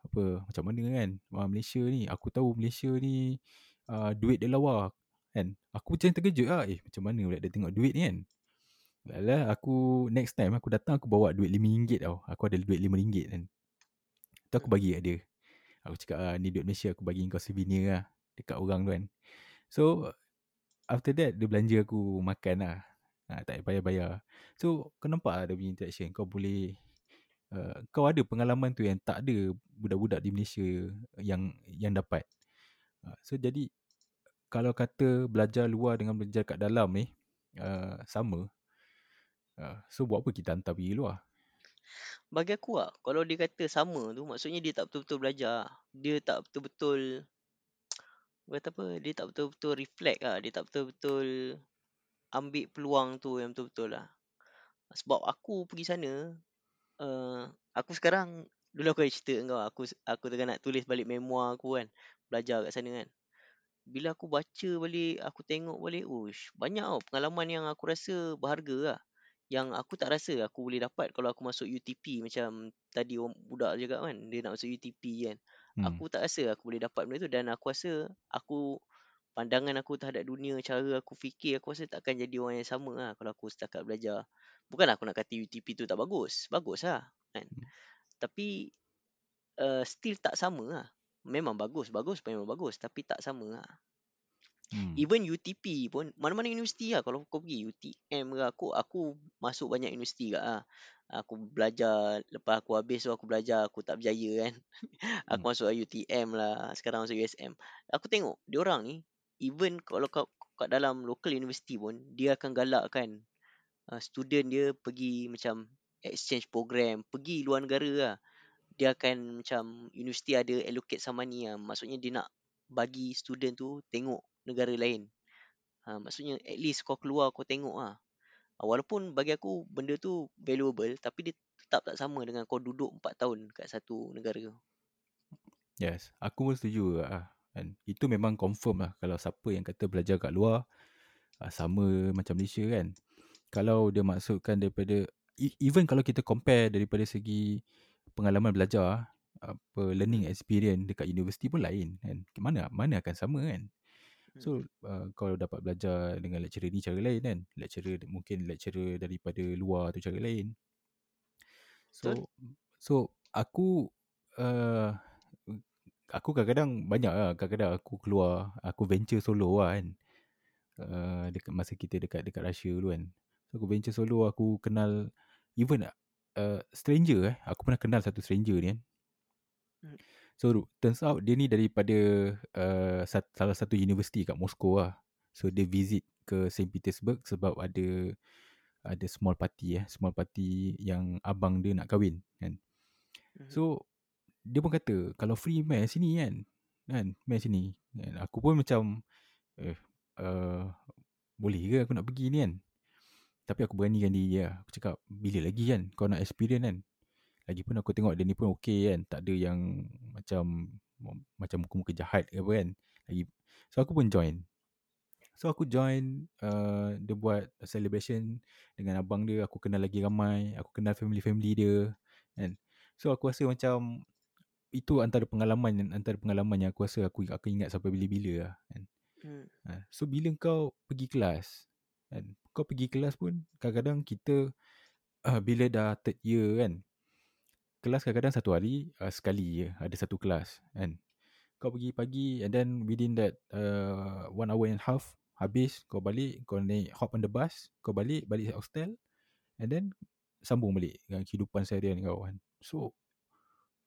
Apa macam mana kan uh, Malaysia ni aku tahu Malaysia ni uh, duit dia lawa kan. Aku macam terkejut lah eh macam mana pula dia tengok duit ni kan. Lala aku next time aku datang aku bawa duit RM5 tau. Aku ada duit RM5 kan. Tu aku bagi kat dia. Aku cakap ah, ni duit Malaysia aku bagi kau souvenir lah dekat orang tu kan. So after that dia belanja aku makan lah. Ha, tak payah bayar. So kau nampak lah dia punya interaction. Kau boleh uh, kau ada pengalaman tu yang tak ada budak-budak di Malaysia yang yang dapat. Uh, so jadi kalau kata belajar luar dengan belajar kat dalam ni uh, sama. Uh, so buat apa kita hantar pergi luar? Bagi aku lah Kalau dia kata sama tu Maksudnya dia tak betul-betul belajar Dia tak betul-betul Kata apa Dia tak betul-betul reflect lah Dia tak betul-betul Ambil peluang tu Yang betul-betul lah. Sebab aku pergi sana uh, Aku sekarang Dulu aku ada cerita kau Aku aku tengah nak tulis balik memoir aku kan Belajar kat sana kan. Bila aku baca balik Aku tengok balik Uish Banyak tau pengalaman yang aku rasa Berharga lah. Yang aku tak rasa Aku boleh dapat Kalau aku masuk UTP Macam Tadi orang budak cakap kan Dia nak masuk UTP kan Hmm. Aku tak rasa aku boleh dapat benda tu Dan aku rasa Aku Pandangan aku terhadap dunia Cara aku fikir Aku rasa takkan jadi orang yang sama lah Kalau aku setakat belajar Bukan aku nak kata UTP tu tak bagus Bagus lah kan Hmm. Tapi uh, Still tak sama lah Memang bagus Bagus memang bagus Tapi tak sama lah Hmm. Even UTP pun mana-mana universiti lah kalau kau pergi UTM ke aku aku masuk banyak universiti kat ah. Aku belajar lepas aku habis tu aku belajar aku tak berjaya kan. (laughs) aku Hmm. masuk UTM lah, sekarang masuk USM. Aku tengok dia orang ni even kalau kau kat dalam local university pun dia akan galakkan uh, student dia pergi macam exchange program, pergi luar negara lah. Dia akan macam universiti ada allocate some money lah. Maksudnya dia nak bagi student tu tengok negara lain. Ha, maksudnya at least kau keluar kau tengok lah. Ha, walaupun bagi aku benda tu valuable tapi dia tetap tak sama dengan kau duduk 4 tahun kat satu negara. Yes, aku pun setuju lah. Kan? Itu memang confirm lah kalau siapa yang kata belajar kat luar ah, sama macam Malaysia kan. Kalau dia maksudkan daripada e- even kalau kita compare daripada segi pengalaman belajar apa learning experience dekat universiti pun lain kan. Mana mana akan sama kan. So uh, kau dapat belajar dengan lecturer ni cara lain kan. Lecturer mungkin lecturer daripada luar tu cara lain. So Betul. so aku uh, aku kadang-kadang banyak lah kadang-kadang aku keluar aku venture solo lah kan. Uh, dekat masa kita dekat dekat Russia dulu kan. So aku venture solo aku kenal even uh, stranger eh aku pernah kenal satu stranger ni kan. Hmm. So turns out dia ni daripada uh, sat, salah satu universiti kat Moscow lah. So dia visit ke St Petersburg sebab ada ada small party eh, small party yang abang dia nak kahwin kan. Mhm. So dia pun kata kalau free mai sini kan. Kan, mai sini. Kan? Aku pun macam eh uh, boleh ke aku nak pergi ni kan. Tapi aku beranikan diri lah. Aku cakap bila lagi kan kau nak experience kan. Lagipun aku tengok dia ni pun okey kan. Tak ada yang macam macam muka-muka jahat ke apa kan. Lagi so aku pun join. So aku join uh, dia buat celebration dengan abang dia, aku kenal lagi ramai, aku kenal family-family dia kan. So aku rasa macam itu antara pengalaman antara pengalaman yang aku rasa aku aku ingat sampai bila-bila lah kan. Hmm. Ha, so bila kau pergi kelas kan, kau pergi kelas pun kadang-kadang kita uh, bila dah third year kan, kelas kadang-kadang satu hari uh, sekali je ada satu kelas kan. Kau pergi pagi and then within that uh, one hour and half habis kau balik kau naik hop on the bus kau balik balik hostel and then sambung balik dengan kehidupan seharian kau kan. So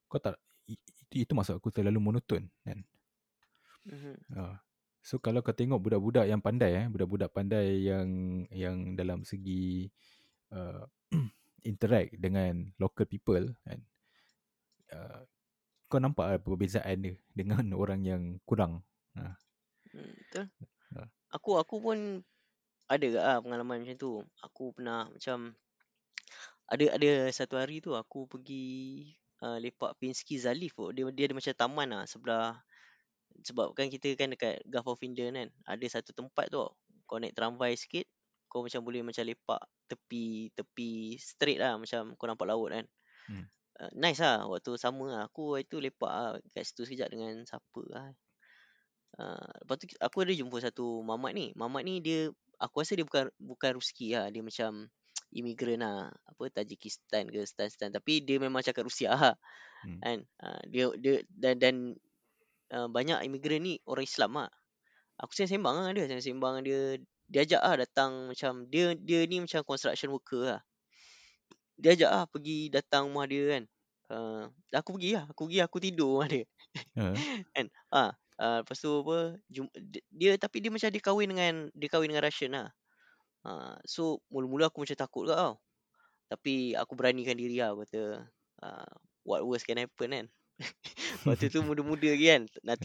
kau tak itu itu maksud aku terlalu monoton kan. Mhm. Ha. So kalau kau tengok budak-budak yang pandai eh, budak-budak pandai yang yang dalam segi uh, (clears throat) interact dengan local people kan. Uh, kau nampak lah perbezaan dia (laughs) dengan orang yang kurang. Ha. Hmm, betul. Ha. Aku aku pun ada ke ah pengalaman macam tu. Aku pernah macam ada ada satu hari tu aku pergi uh, lepak Pinsky Zalif tu. Dia dia ada macam taman lah sebelah sebab kan kita kan dekat Gulf of Eden kan. Ada satu tempat tu kau naik tramvai sikit kau macam boleh macam lepak tepi tepi straight lah macam kau nampak laut kan. Hmm. Uh, nice lah waktu sama lah. Aku waktu tu lepak lah kat situ sekejap dengan siapa lah. Uh, lepas tu aku ada jumpa satu mamat ni. Mamat ni dia aku rasa dia bukan bukan Ruski lah. Dia macam imigran lah. Apa Tajikistan ke Stan-Stan tapi dia memang cakap Rusia lah. Hmm. Kan? Uh, dia dia dan dan uh, banyak imigran ni orang Islam lah. Aku sembang lah dia, sembang dia dia ajak lah datang macam dia dia ni macam construction worker lah. Dia ajak lah pergi datang rumah dia kan. Uh, aku pergi lah, aku pergi aku tidur rumah dia. Ha. (laughs) kan ah uh, lepas tu apa jum, dia, tapi dia macam dia kahwin dengan dia kahwin dengan Russian lah uh, so mula-mula aku macam takut ke tau tapi aku beranikan diri lah aku kata uh, what worst can happen kan (laughs) waktu tu muda-muda lagi kan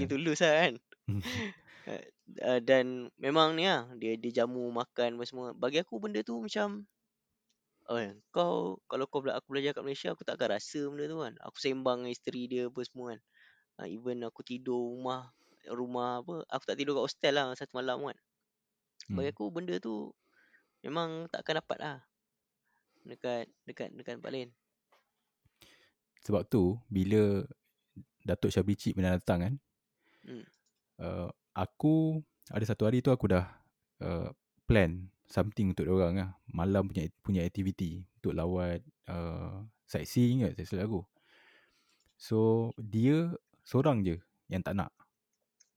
to lose lah kan (laughs) uh, dan memang ni lah dia dia jamu makan apa semua bagi aku benda tu macam Oh, kau kalau kau bela- aku belajar kat Malaysia aku tak akan rasa benda tu kan. Aku sembang dengan isteri dia apa semua kan. Uh, even aku tidur rumah rumah apa aku tak tidur kat hostel lah satu malam kan. Bagi Hmm. aku benda tu memang tak akan dapat lah. Dekat dekat dekat tempat lain. Sebab tu bila Datuk Syabri Cik pernah datang kan. Hmm. Uh, aku ada satu hari tu aku dah uh, plan something untuk orang lah. Malam punya punya aktiviti untuk lawat uh, sightseeing kat tak silap aku. So dia seorang je yang tak nak.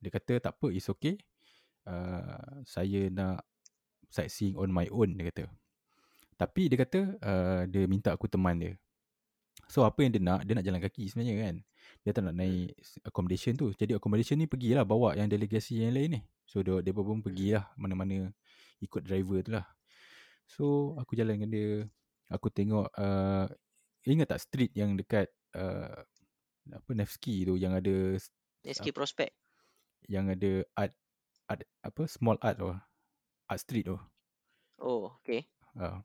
Dia kata tak apa it's okay. uh, saya nak sightseeing on my own dia kata. Tapi dia kata uh, dia minta aku teman dia. So apa yang dia nak, dia nak jalan kaki sebenarnya kan. Dia tak nak naik accommodation tu. Jadi accommodation ni pergilah bawa yang delegasi yang lain ni. So dia, dia pun pergilah mana-mana ikut driver tu lah. So aku jalan dengan dia. Aku tengok, uh, ingat tak street yang dekat uh, apa Nevsky tu yang ada SK Prospect. yang ada art art apa small art tu art street tu Oh, okay. uh.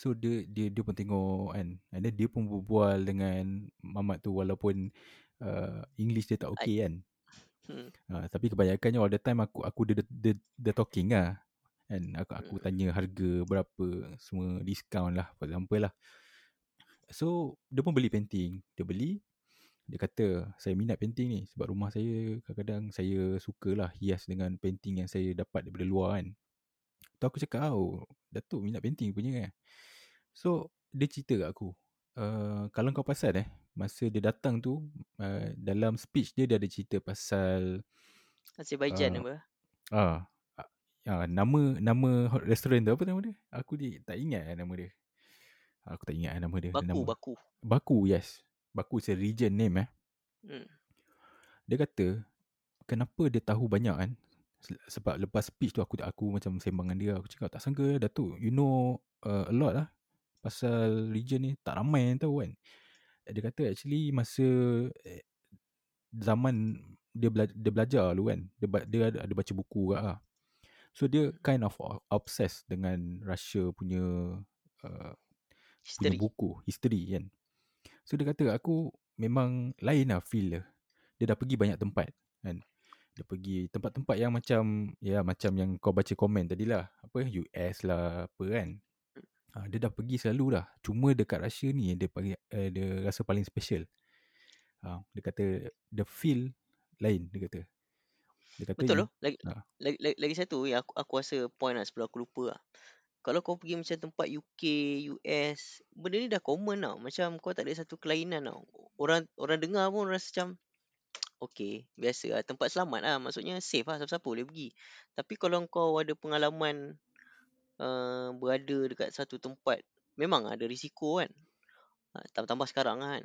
So dia dia dia pun tengok kan and then dia pun berbual dengan mamat tu walaupun uh, English dia tak okay kan Hmm. uh, tapi kebanyakannya all the time aku aku dia dia, dia talking lah kan aku aku Hmm. tanya harga berapa semua discount lah for example lah so dia pun beli painting dia beli dia kata saya minat painting ni sebab rumah saya kadang-kadang saya sukalah hias dengan painting yang saya dapat daripada luar kan. Tu aku cakap oh Datuk minat painting punya kan. So dia cerita kat aku. Uh, kalau kau pasal eh masa dia datang tu uh, dalam speech dia dia ada cerita pasal Azerbaijan Ah. apa? ah ah nama nama hot restaurant tu apa nama dia? Aku dia tak ingat lah nama dia. Aku tak ingat lah nama dia. Baku, nama. Baku. Baku yes. Baku is a region name eh. Hmm. Dia kata kenapa dia tahu banyak kan Se- sebab lepas speech tu aku aku macam sembang dengan dia aku cakap tak sangka Datuk you know uh, a lot lah pasal region ni tak ramai yang tahu kan. Dia kata actually masa eh, zaman dia bela- dia belajar dulu kan dia dia ada, ada baca buku kat lah. So dia kind of obsessed dengan Russia punya uh, punya History. buku history kan. So dia kata aku memang lain lah feel dia. Dia dah pergi banyak tempat kan. Dia pergi tempat-tempat yang macam ya macam yang kau baca komen tadi lah. Apa US lah apa kan ha, dia dah pergi selalu dah cuma dekat Russia ni dia pagi, eh, dia rasa paling special ha, dia kata the feel lain dia kata dia kata Betul loh. Lagi, Ah. lagi, lagi, lagi satu yang aku, aku rasa point lah sebelum aku lupa lah. Kalau kau pergi macam tempat UK, US, benda ni dah common tau. Macam kau tak ada satu kelainan tau. Orang orang dengar pun rasa macam (tsk) okay, biasa lah. Tempat selamat lah. Maksudnya safe lah. Siapa-siapa boleh pergi. Tapi kalau kau ada pengalaman uh, berada dekat satu tempat, memang ada risiko kan. Uh, tambah-tambah sekarang kan.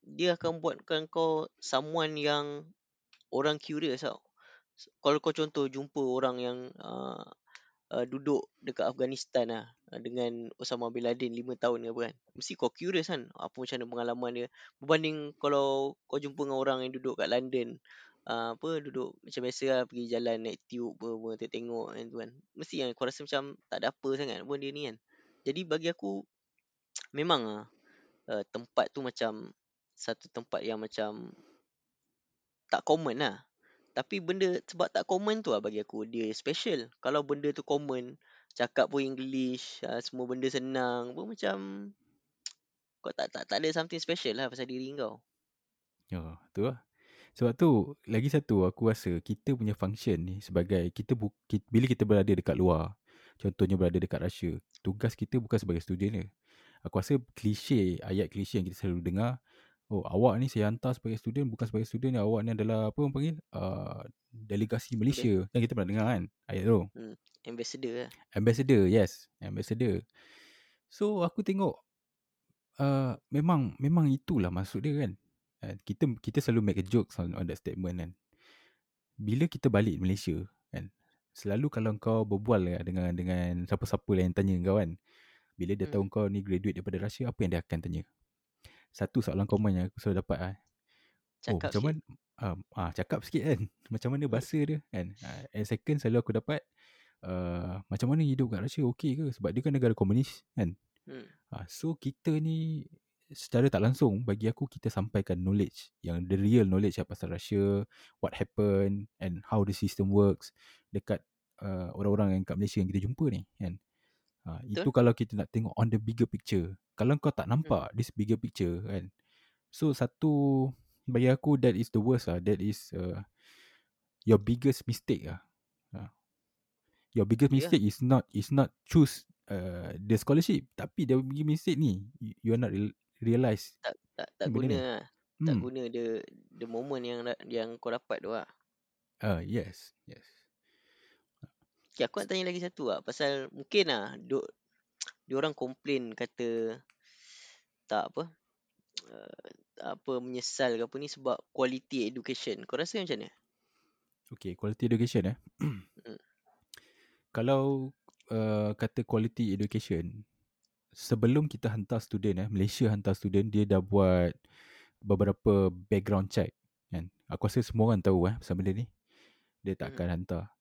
Dia akan buatkan kau someone yang orang curious tau. Kalau kau contoh jumpa orang yang uh, uh, duduk dekat Afghanistan lah uh, dengan Osama bin Laden 5 tahun ke apa kan. Mesti kau curious kan apa macam mana pengalaman dia. Berbanding kalau kau jumpa dengan orang yang duduk kat London uh, apa duduk macam biasa lah pergi jalan naik tube apa, apa tengok-tengok kan tu kan. Mesti yang kau rasa macam tak ada apa sangat pun dia ni kan. Jadi bagi aku (tsk) memang ah uh, tempat tu macam satu tempat yang macam tak common lah. Tapi benda sebab tak common tu lah bagi aku dia special. Kalau benda tu common, cakap pun English, uh, semua benda senang pun macam (tsk) kau tak tak tak ada something special lah pasal diri kau. Ya, tu lah. Sebab tu, lagi satu aku rasa kita punya function ni sebagai kita, bu, kita bila kita berada dekat luar, contohnya berada dekat Russia, tugas kita bukan sebagai student dia. Aku rasa klise, ayat klise yang kita selalu dengar, oh awak ni saya hantar sebagai student, bukan sebagai student, awak ni adalah apa orang panggil? Uh, delegasi Malaysia. Yang kita pernah dengar kan, ayat tu. Ambassador lah. Ambassador, yes. Ambassador. So aku tengok uh, memang memang itulah maksud dia kan. Uh, kita kita selalu make a joke on, on that statement kan. Bila kita balik Malaysia kan, selalu kalau kau berbual lah dengan dengan siapa-siapa yang tanya kau kan, bila dia Hmm. tahu kau ni graduate daripada Russia, apa yang dia akan tanya? Satu soalan common yang aku selalu dapat ah. Oh, Cakap macam sikit. mana ah, ah cakap sikit kan. (laughs) Macam mana bahasa dia kan. Ah, and second selalu aku dapat uh, macam mana hidup kat Russia okey ke sebab dia kan negara komunis kan. Hmm. Ah, so kita ni secara tak langsung bagi aku kita sampaikan knowledge yang the real knowledge lah pasal Russia, what happened and how the system works dekat uh, orang-orang yang kat Malaysia yang kita jumpa ni kan. Ha, itu kalau kita nak tengok on the bigger picture. Kalau kau tak nampak this bigger picture kan. So satu bagi aku that is the worst lah. That is uh, your biggest mistake lah. Ha. Your biggest Ya. mistake is not is not choose uh, the scholarship tapi the biggest mistake ni you, you are not real, realize. Tak tak tak benda guna ni. lah. Tak Hmm. guna the the moment yang yang kau dapat tu lah. Ah yes, yes. Okay, aku nak tanya lagi satu lah. Pasal mungkin lah, duk, diorang komplain kata tak apa, uh, apa menyesal ke apa ni sebab quality education. Kau rasa macam mana? Okay, quality education eh. Hmm. (clears throat) Kalau uh, kata quality education, sebelum kita hantar student eh, Malaysia hantar student, dia dah buat beberapa background check. Kan? Aku rasa semua orang tahu eh, pasal benda ni. Dia tak akan hantar.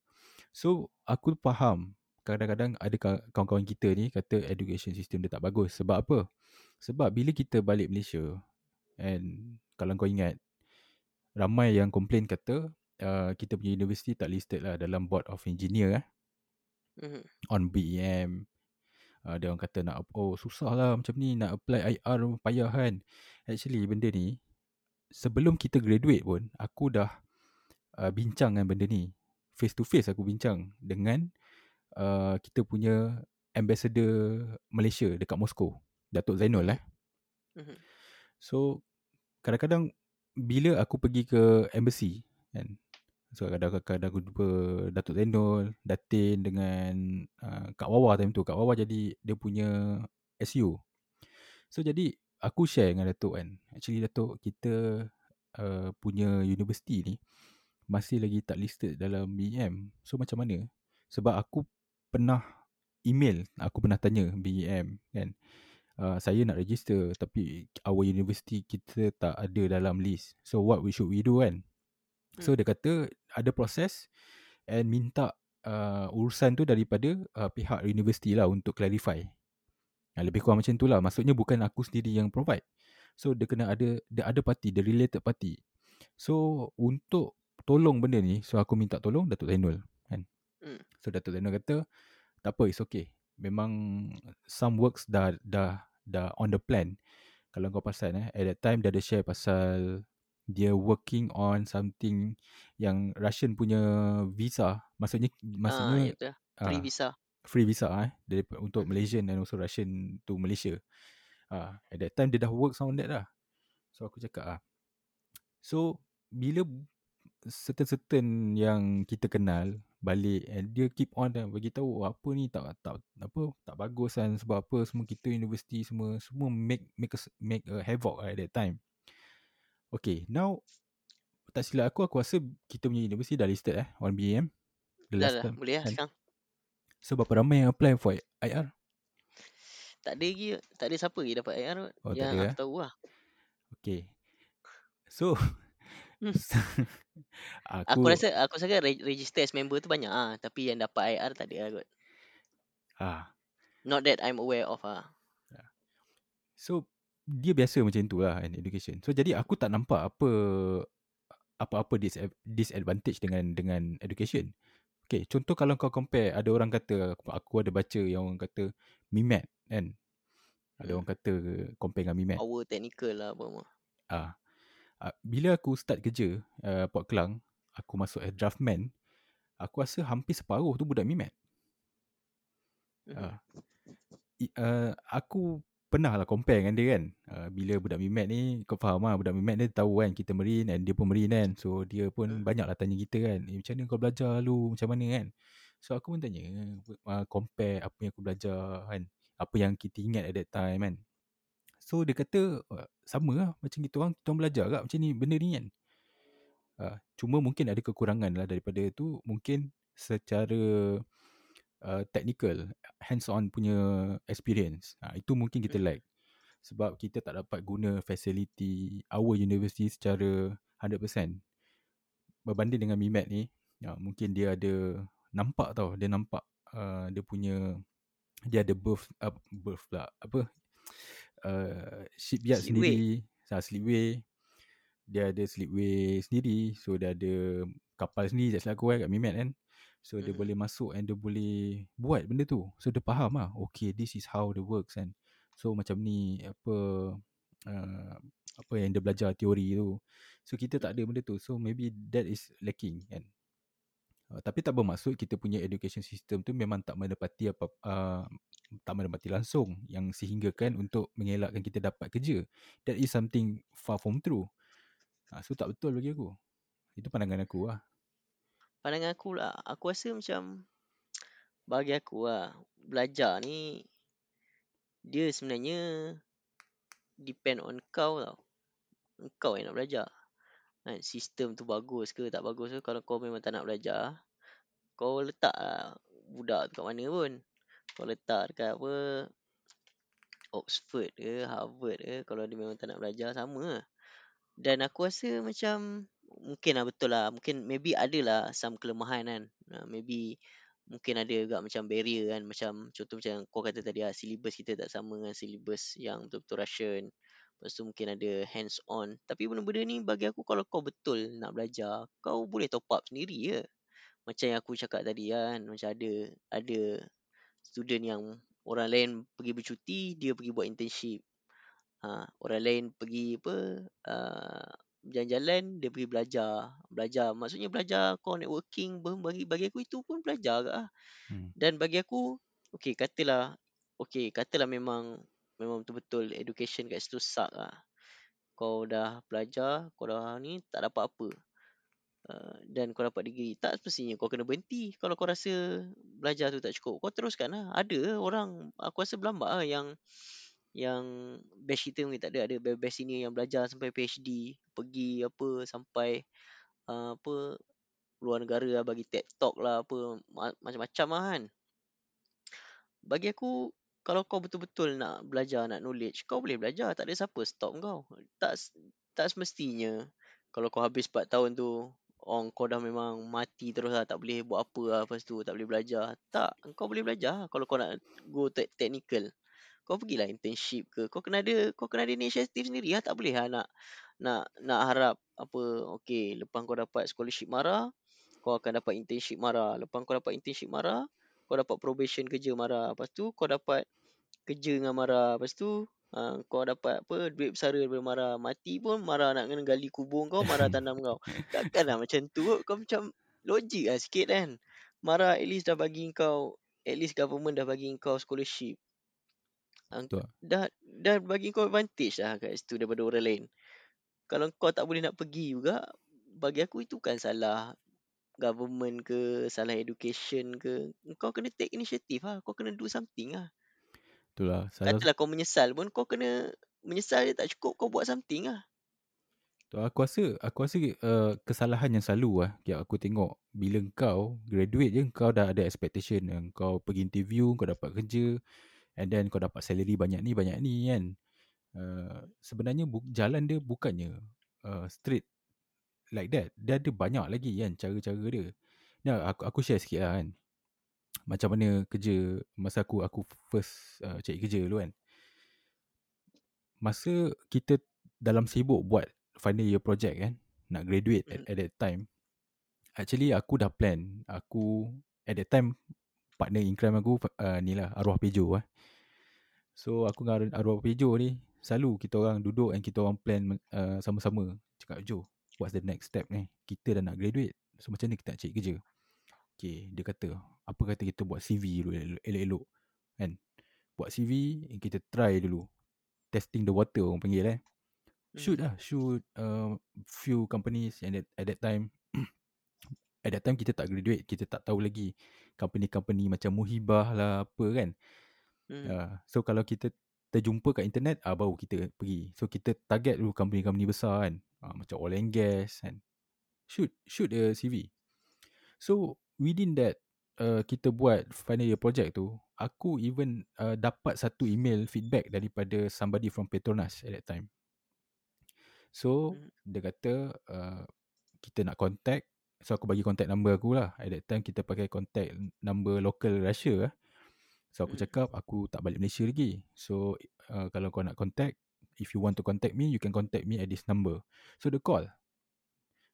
So, aku faham kadang-kadang ada ka- kawan-kawan kita ni kata education system dia tak bagus. Sebab apa? Sebab bila kita balik Malaysia, and kalau kau ingat, ramai yang komplain kata uh, kita punya universiti tak listed lah dalam board of engineer eh, Mhm. on BEM. Uh, dia orang kata nak oh susah lah macam ni nak apply IR payah kan. Actually benda ni sebelum kita graduate pun aku dah uh, bincang dengan benda ni. Face to face aku bincang dengan uh, kita punya ambassador Malaysia dekat Moscow. Datuk Zainul eh. Mhm. So kadang-kadang bila aku pergi ke embassy kan. So kadang-kadang aku jumpa Datuk Zainul, Datin dengan uh, Kak Wawa time tu. Kak Wawa jadi dia punya SU. So jadi aku share dengan Datuk kan. Actually Datuk kita uh, punya universiti ni masih lagi tak listed dalam BEM. So macam mana? Sebab aku pernah email, aku pernah tanya BEM kan. Uh, saya nak register tapi our university kita tak ada dalam list. So what we should we do kan? So dia kata ada proses and minta uh, urusan tu daripada uh, pihak universiti lah untuk clarify. Uh, lebih kurang macam tu lah. Maksudnya bukan aku sendiri yang provide. So dia kena ada the other party, the related party. So untuk tolong benda ni, so aku minta tolong Datuk Zainul kan. Hmm. So Datuk Zainul kata tak apa, it's okay. Memang some works dah dah dah on the plan. Kalau kau perasan eh, at that time dia ada share pasal dia working on something yang Russian punya visa. Maksudnya Ah, maksudnya ya betul. Free ah, visa. free visa eh dari untuk Malaysian and also Russian to Malaysia. Ah, at that time dia dah work on that dah. So aku cakap ah. So bila certain-certain yang kita kenal balik and dia keep on dan bagi tahu oh, apa ni tak tak apa tak bagus kan sebab apa semua kita universiti semua semua make make a, make a havoc at that time. Okay, now tak silap aku aku rasa kita punya universiti dah listed eh on BAM. The Dah last dah, boleh lah kan? sekarang. So berapa ramai yang apply for IR? Tak ada lagi, tak ada siapa lagi dapat IR. Oh, yang ada, aku eh? tahu lah. Okay. So Hmm. (laughs) aku, Aku rasa aku rasa re- register as member tu banyak ah, tapi yang dapat IR tak ada lah kot. ah, Not that I'm aware of ah. So dia biasa macam tu lah in education. So jadi aku tak nampak apa apa-apa dis- disadvantage dengan dengan education. Okay, contoh kalau kau compare ada orang kata aku, aku ada baca yang orang kata MIMAT kan. Ada Hmm. orang kata compare dengan MIMAT. Power technical lah apa semua. Ah, bila aku start kerja uh, Port Kelang, aku masuk as draftman, aku rasa hampir separuh tu budak MIMAT. Mhm. Ah. Uh, aku pernah lah compare dengan dia kan. Uh, bila budak Mimat ni, kau faham lah budak Mimat ni tahu kan kita Marine and dia pun Marine kan. So dia pun Hmm. banyak lah tanya kita kan. Eh macam mana kau belajar lu, macam mana kan. So aku pun tanya, uh, compare apa yang aku belajar kan. Apa yang kita ingat at that time kan. So dia kata, uh, sama lah macam kita orang, kita orang belajar kat macam ni, benda ni kan. Uh, cuma mungkin ada kekurangan lah daripada tu. Mungkin secara uh, technical, hands-on punya experience. Uh, itu mungkin kita lack. Sebab kita tak dapat guna facility our university secara 100%. Berbanding dengan MIMAT ni, uh, mungkin dia ada nampak tau, dia nampak uh, dia punya dia ada berth uh, berth pula apa uh, shipyard Slipway. sendiri, uh, slipway. Dia ada slipway sendiri, so dia ada kapal sendiri tak silap aku kan kat MIMAT kan. So dia Mhm. boleh masuk and dia boleh buat benda tu. So dia faham lah, okay this is how the works kan. So macam ni apa uh, apa yang dia belajar teori tu. So kita tak ada benda tu. So maybe that is lacking kan. Uh, tapi tak bermaksud kita punya education system tu memang tak mendapati apa uh, tak mendapati langsung yang sehinggakan untuk mengelakkan kita dapat kerja. That is something far from true. Uh, so tak betul bagi aku. Itu pandangan aku lah. Pandangan aku lah, aku rasa macam bagi aku lah, belajar ni dia sebenarnya depend on kau tau. Kau yang nak belajar. Kan? Sistem tu bagus ke tak bagus ke. Kalau kau memang tak nak belajar, kau letak lah budak tu kat mana pun. Kau letak dekat apa, Oxford ke, Harvard ke. Kalau dia memang tak nak belajar, sama lah. Dan aku rasa macam, mungkin lah betul lah. Mungkin maybe ada lah some kelemahan kan. Uh, maybe mungkin ada juga macam barrier kan. Macam contoh macam kau kata tadi lah, syllabus kita tak sama dengan syllabus yang betul-betul Russian. Lepas tu mungkin ada hands on. Tapi benda-benda ni bagi aku kalau kau betul nak belajar, kau boleh top up sendiri je. Macam yang aku cakap tadi kan. Macam ada ada student yang orang lain pergi bercuti, dia pergi buat internship. Ha, orang lain pergi apa, uh, jalan-jalan, dia pergi belajar. Belajar, maksudnya belajar kau networking, bagi bagi aku itu pun belajar ke lah. Hmm. Dan bagi aku, okay, katalah, okay, katalah memang memang betul-betul education kat situ suck lah. Kau dah belajar, kau dah ni, tak dapat apa. Uh, dan kau dapat degree. Tak semestinya kau kena berhenti. Kalau kau rasa belajar tu tak cukup, kau teruskan lah. Ada orang, aku rasa berlambak lah yang yang batch kita mungkin tak ada. Ada batch sini yang belajar sampai PhD. Pergi apa, sampai uh, apa, luar negara lah, bagi TED Talk lah, apa, macam-macam lah kan. Bagi aku, kalau kau betul-betul nak belajar, nak knowledge, kau boleh belajar. Tak ada siapa stop kau. Tak tak semestinya kalau kau habis 4 tahun tu, oh, kau dah memang mati terus lah. Tak boleh buat apa lah lepas tu. Tak boleh belajar. Tak. Kau boleh belajar kalau kau nak go te- technical. Kau pergilah internship ke. Kau kena ada kau kena ada inisiatif sendiri lah. Tak boleh lah nak nak nak harap apa. Okay, lepas kau dapat scholarship marah, kau akan dapat internship marah. Lepas kau dapat internship marah, kau dapat probation kerja marah. Lepas tu kau dapat kerja dengan marah. Lepas tu uh, kau dapat apa duit bersara daripada marah. Mati pun marah nak kena gali kubur kau, marah tanam kau. (laughs) Takkanlah macam tu. Kau macam logik lah sikit kan. Marah at least dah bagi kau, at least government dah bagi kau scholarship. Betul. dah dah bagi kau advantage lah kat situ daripada orang lain. Kalau kau tak boleh nak pergi juga, bagi aku itu kan salah government ke, salah education ke. Kau kena take initiative lah. Kau kena do something lah. Itulah. Salah, Katalah kau menyesal pun, kau kena menyesal je tak cukup, kau buat something lah. tu aku rasa aku rasa uh, kesalahan yang selalu lah yang aku tengok bila kau graduate je kau dah ada expectation kau pergi interview kau dapat kerja and then kau dapat salary banyak ni banyak ni kan? Uh, sebenarnya bu- jalan dia bukannya uh, straight like that. Dia ada banyak lagi kan cara-cara dia. Ni aku aku share sikit lah kan? Macam mana kerja masa aku aku first uh, cari kerja dulu kan? Masa kita dalam sibuk buat final year project kan? Nak graduate at, Hmm. at that time. Actually aku dah plan. Aku at that time partner in crime aku uh, ni lah arwah pejo lah so aku dengan arwah pejo ni selalu kita orang duduk and kita orang plan uh, sama-sama cakap Jo what's the next step ni kita dah nak graduate so macam mana kita nak cari kerja Okay, dia kata, apa kata kita buat CV dulu elok- elok-elok. Kan? Buat CV, kita try dulu. Testing the water orang panggil eh. Shoot Hmm. lah, shoot uh, few companies and at, at that time at that time kita tak graduate, kita tak tahu lagi company-company macam Muhibah lah apa kan. Hmm. Uh, so kalau kita terjumpa kat internet, ah baru kita pergi. So kita target dulu company-company besar kan. Uh, macam oil and gas kan. Shoot, shoot the CV. So within that uh, kita buat final year project tu, aku even uh, dapat satu email feedback daripada somebody from Petronas at that time. So Hmm. dia kata uh, kita nak contact So aku bagi contact number aku lah At that time kita pakai contact number local Russia lah So aku Hmm. cakap aku tak balik Malaysia lagi So uh, kalau kau nak contact If you want to contact me You can contact me at this number So dia call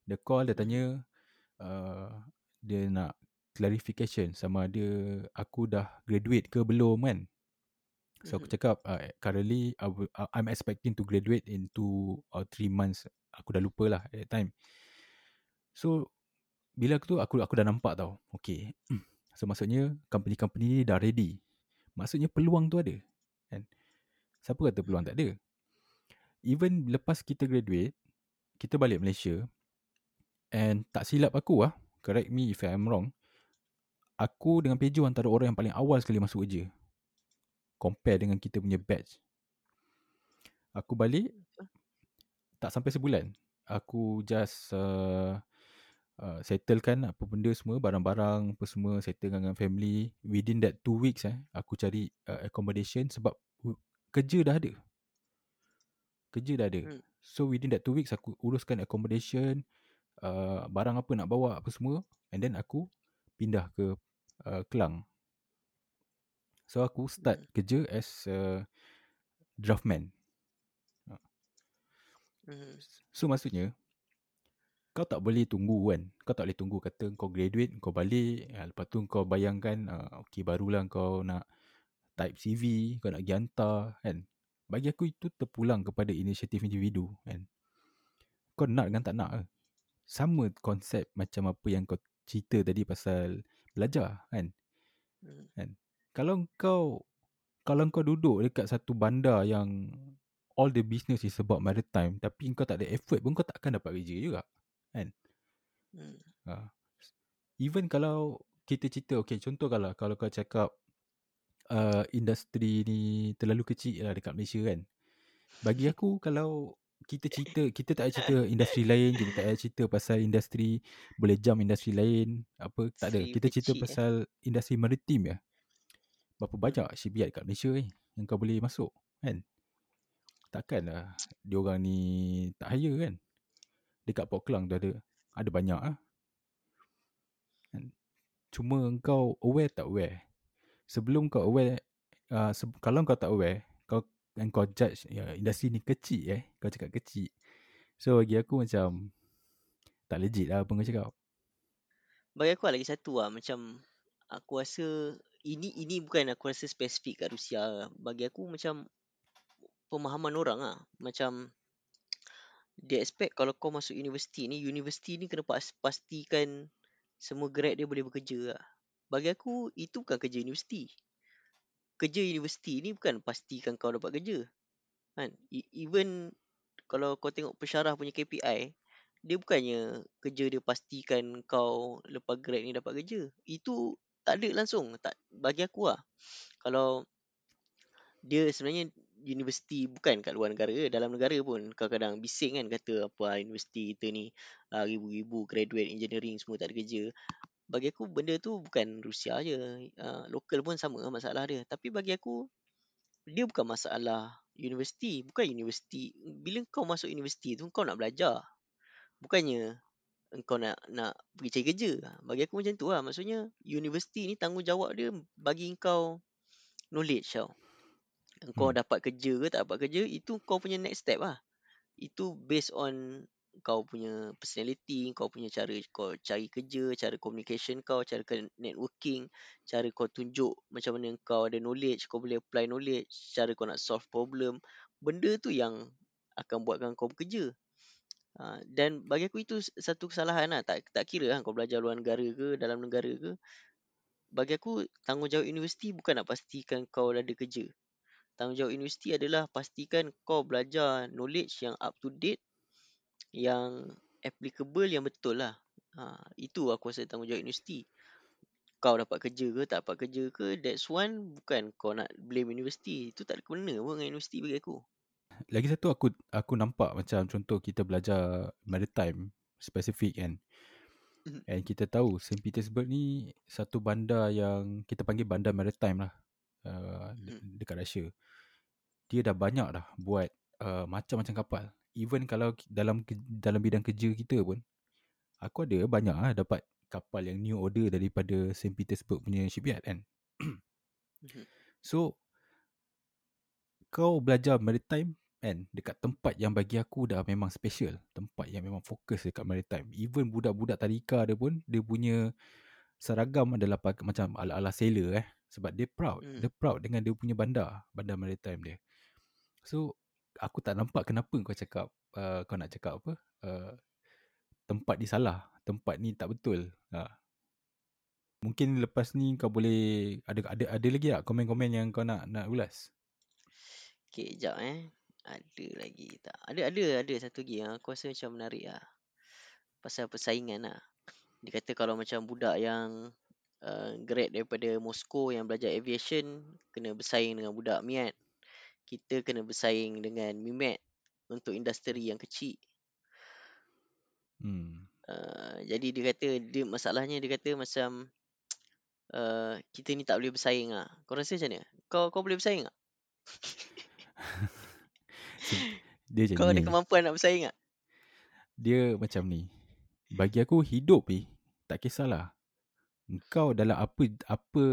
Dia call dia Hmm. tanya uh, Dia nak clarification Sama ada aku dah graduate ke belum kan So aku Mhm. cakap uh, currently I uh, I'm expecting to graduate in 2 or 3 months. Aku dah lupa lah at that time. So bila aku tu aku aku dah nampak tau. Okay. So maksudnya company-company ni dah ready. Maksudnya peluang tu ada. Kan? Siapa kata peluang tak ada? Even lepas kita graduate, kita balik Malaysia and tak silap aku lah, correct me if I'm wrong. aku dengan Pejo antara orang yang paling awal sekali masuk kerja. Compare dengan kita punya batch. Aku balik tak sampai sebulan. Aku just uh, uh, settlekan apa benda semua, barang-barang apa semua, settle dengan family. Within that two weeks eh, aku cari uh, accommodation sebab uh, kerja dah ada. Kerja dah ada. Hmm. So within that two weeks aku uruskan accommodation, uh, barang apa nak bawa apa semua. And then aku pindah ke uh, Kelang. So aku start Hmm. kerja as a draftman. Mhm. So maksudnya kau tak boleh tunggu kan. Kau tak boleh tunggu kata kau graduate, kau balik, ha, lepas tu kau bayangkan uh, okay barulah kau nak type CV, kau nak pergi hantar kan. Bagi aku itu terpulang kepada inisiatif individu kan. Kau nak dengan tak nak ke. Sama konsep macam apa yang kau cerita tadi pasal belajar kan. Hmm. Kalau kau kalau kau duduk dekat satu bandar yang all the business is about maritime tapi kau tak ada effort pun kau takkan dapat kerja juga. Hmm. Ha. Even kalau kita cerita okay contoh kalau kalau kau cakap uh, industri ni terlalu kecil lah dekat Malaysia kan. Bagi aku kalau kita cerita (laughs) kita tak ada cerita industri lain, kita tak ada cerita pasal industri boleh jump industri lain, apa tak ada. Kita cerita eh. pasal industri maritim ya. Berapa banyak shipyard kat Malaysia ni yang kau boleh masuk kan. Takkanlah diorang ni tak hire kan. Dekat Port Klang tu ada ada banyak ah. Cuma kau aware tak aware. Sebelum kau aware uh, se- kalau kau tak aware kau dan kau judge ya industri ni kecil eh. Kau cakap kecil. So bagi aku macam tak legit lah apa kau cakap. Bagi aku lagi satu lah macam aku rasa ini ini bukan aku rasa spesifik kat Rusia. Bagi aku macam pemahaman orang lah. Macam dia expect kalau kau masuk universiti ni, universiti ni kena pas, pastikan semua grad dia boleh bekerja lah. Bagi aku itu bukan kerja universiti. Kerja universiti ni bukan pastikan kau dapat kerja. Kan? E- Even kalau kau tengok pensyarah punya KPI, dia bukannya kerja dia pastikan kau lepas grad ni dapat kerja. Itu tak ada langsung. Tak bagi aku lah. Kalau dia sebenarnya universiti bukan kat luar negara, dalam negara pun kadang-kadang bising kan kata apa ah, universiti kita ni ah, ribu-ribu graduate engineering semua tak ada kerja. Bagi aku benda tu bukan Rusia je. Uh, lokal pun sama masalah dia. Tapi bagi aku dia bukan masalah universiti, bukan universiti. Bila kau masuk universiti tu kau nak belajar. Bukannya kau nak nak pergi cari kerja. Bagi aku macam tu lah. Maksudnya universiti ni tanggungjawab dia bagi kau knowledge tau. Kau Hmm. dapat kerja ke tak dapat kerja itu kau punya next step lah. Itu based on kau punya personality, kau punya cara kau cari kerja, cara communication kau, cara networking, cara kau tunjuk macam mana kau ada knowledge, kau boleh apply knowledge, cara kau nak solve problem. Benda tu yang akan buatkan kau bekerja. Ha, dan bagi aku itu satu kesalahan lah. Tak, tak kira lah kau belajar luar negara ke, dalam negara ke. Bagi aku, tanggungjawab universiti bukan nak pastikan kau ada kerja. Tanggungjawab universiti adalah pastikan kau belajar knowledge yang up to date, yang applicable, yang betul lah. Ha, itu aku rasa tanggungjawab universiti. Kau dapat kerja ke, tak dapat kerja ke, that's one bukan kau nak blame universiti. Itu tak ada kena pun dengan universiti bagi aku. Lagi satu aku aku nampak macam contoh kita belajar maritime spesifik kan. Mhm. And kita tahu St. Petersburg ni satu bandar yang kita panggil bandar maritime lah. Uh, de- dekat Russia. Dia dah banyak dah buat uh, macam-macam kapal. Even kalau dalam dalam bidang kerja kita pun aku ada banyak lah dapat kapal yang new order daripada St. Petersburg punya shipyard kan. Mhm. (clears throat) So kau belajar maritime kan dekat tempat yang bagi aku dah memang special, tempat yang memang fokus dekat maritime. Even budak-budak tadika dia pun dia punya seragam adalah pakai macam ala-ala sailor eh sebab dia proud. Hmm. Dia proud dengan dia punya bandar, bandar maritime dia. So aku tak nampak kenapa kau cakap uh, kau nak cakap apa? Uh, tempat ni salah, tempat ni tak betul. Ha. Mungkin lepas ni kau boleh ada ada ada lagi tak komen-komen yang kau nak nak ulas? Okay, sekejap eh. Ada lagi tak? Ada, ada, ada satu lagi yang aku rasa macam menarik lah. Pasal persaingan lah. Dia kata kalau macam budak yang uh, grad daripada Moscow yang belajar aviation kena bersaing dengan budak MIAT. Kita kena bersaing dengan MIMAT untuk industri yang kecil. Hmm. Uh, jadi dia kata dia masalahnya dia kata macam (tsk) uh, kita ni tak boleh bersaing ah. Kau rasa macam mana? Kau kau boleh bersaing tak? (laughs) Dia Kau ada kemampuan nak bersaing tak? Dia macam ni. Bagi aku hidup ni tak kisahlah. Kau dalam apa apa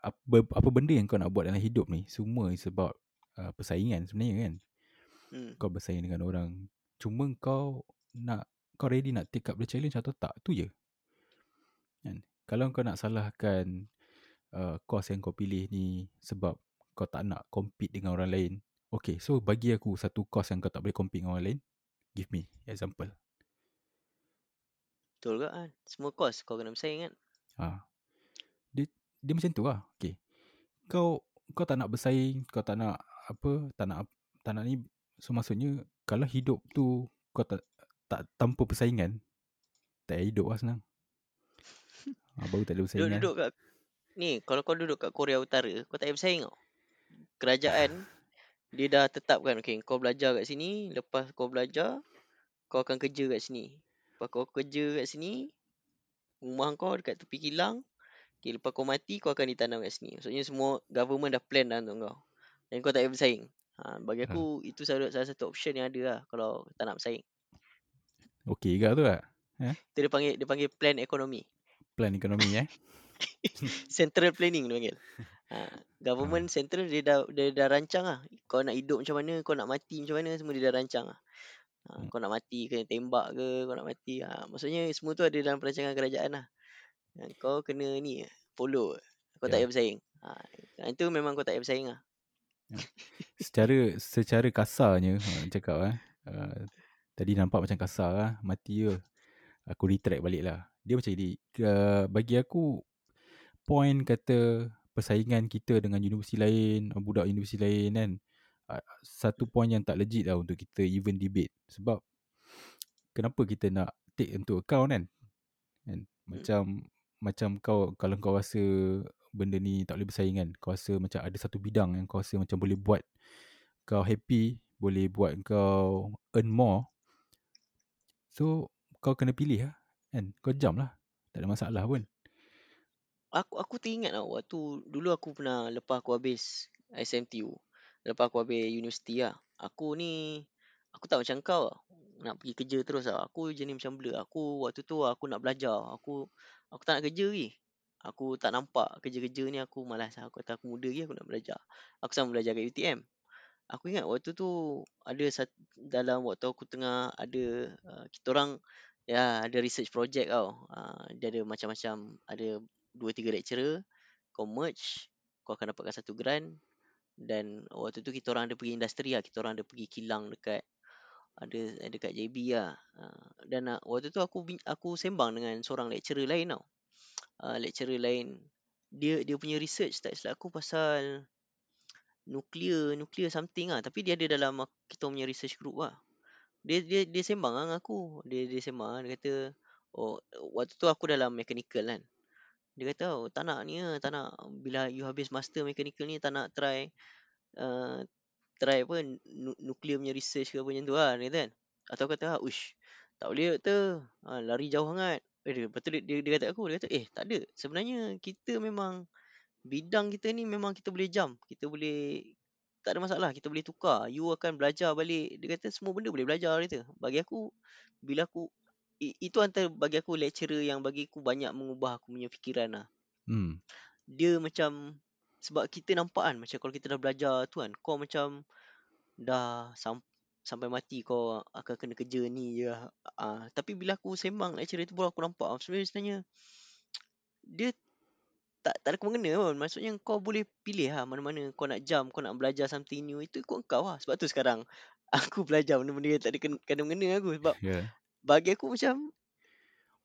apa apa benda yang kau nak buat dalam hidup ni semua is about uh, persaingan sebenarnya kan. Hmm. Kau bersaing dengan orang. Cuma kau nak kau ready nak take up the challenge atau tak tu je. Kan? Kalau kau nak salahkan uh, course yang kau pilih ni sebab kau tak nak compete dengan orang lain. Okay, so bagi aku satu course yang kau tak boleh compete dengan orang lain. Give me example. Betul ke kan? Semua course kau kena bersaing kan? Ha. Dia dia macam tu lah. Okay. Kau kau tak nak bersaing, kau tak nak apa, tak nak tak nak ni. So maksudnya kalau hidup tu kau tak tak tanpa persaingan, tak payah hidup lah senang. Ha, baru tak ada Duduk, persaingan. duduk kat Ni kalau kau duduk kat Korea Utara Kau tak payah bersaing tau Kerajaan (sighs) Dia dah tetapkan Okay kau belajar kat sini Lepas kau belajar Kau akan kerja kat sini Lepas kau kerja kat sini Rumah kau dekat tepi kilang okay, Lepas kau mati Kau akan ditanam kat sini Maksudnya semua Government dah plan dah untuk kau Dan kau tak payah bersaing ha, Bagi Ha. aku Itu salah, salah satu option yang ada lah Kalau tak nak bersaing Okay ke tu tak? Itu dia panggil Dia panggil plan ekonomi Plan ekonomi eh. (laughs) central planning dia panggil. Ha, government central dia dah dia dah rancang lah. Kau nak hidup macam mana, kau nak mati macam mana semua dia dah rancang lah. Ha, Hmm. kau nak mati kena tembak ke, kau nak mati. Ha, maksudnya semua tu ada dalam perancangan kerajaan lah. Ha, kau kena ni follow. Kau tak Ya. payah bersaing. Ha, itu memang kau tak payah bersaing lah. secara secara kasarnya ha, cakap eh. Uh, tadi nampak macam kasar lah. Mati je. Aku retract balik lah. Dia macam ni. Uh, bagi aku point kata persaingan kita dengan universiti lain, budak universiti lain kan. Satu point yang tak legit lah untuk kita even debate. Sebab kenapa kita nak take into account kan? kan? Macam macam kau kalau kau rasa benda ni tak boleh bersaing kan. Kau rasa macam ada satu bidang yang kau rasa macam boleh buat kau happy, boleh buat kau earn more. So kau kena pilih lah kan. Kau jam lah. Tak ada masalah pun. Aku aku teringat tau waktu dulu aku pernah lepas aku habis SMTU. Lepas aku habis universiti lah. Aku ni aku tak macam kau lah. Nak pergi kerja terus lah. Aku jenis macam blur. Aku waktu tu aku nak belajar. Aku aku tak nak kerja lagi. Aku tak nampak kerja-kerja ni aku malas lah. Aku kata aku muda lagi aku nak belajar. Aku sama belajar kat UTM. Aku ingat waktu tu ada sat, dalam waktu aku tengah ada uh, kita orang ya ada research project tau. Uh, dia ada macam-macam ada dua tiga lecturer kau merge kau akan dapatkan satu grant dan waktu tu kita orang ada pergi industri lah kita orang ada pergi kilang dekat ada dekat JB lah. Uh, dan uh, waktu tu aku aku sembang dengan seorang lecturer lain tau. Uh, lecturer lain. Dia dia punya research tak silap aku pasal nuklear nuklear something lah. Tapi dia ada dalam kita punya research group lah. Dia dia dia sembang lah dengan aku. Dia dia sembang dia kata oh waktu tu aku dalam mechanical kan dia kata oh, tak nak ni lah, tak nak. Bila you habis master mechanical ni tak nak try uh, try apa nu- nuclear punya research ke apa macam tu lah dia kata kan. Atau kata ah ush tak boleh doktor ha, lari jauh sangat. Eh dia, lepas tu dia, dia, dia kata aku dia kata eh tak ada. Sebenarnya kita memang bidang kita ni memang kita boleh jump. Kita boleh tak ada masalah. Kita boleh tukar. You akan belajar balik. Dia kata semua benda boleh belajar dia kata. Bagi aku bila aku i- itu antara bagi aku lecturer yang bagi aku banyak mengubah aku punya fikiran lah Hmm. dia macam sebab kita nampak kan macam kalau kita dah belajar tu kan kau macam dah sam, sampai mati kau akan kena kerja ni je lah. uh, tapi bila aku sembang lecturer tu baru aku nampak sebenarnya sebenarnya dia tak tak ada kena pun maksudnya kau boleh pilih lah mana-mana kau nak jump kau nak belajar something new itu ikut kau lah sebab tu sekarang (laughs) aku belajar benda-benda yang tak ada kena- kena-mengena aku sebab. Yeah. Bagi aku macam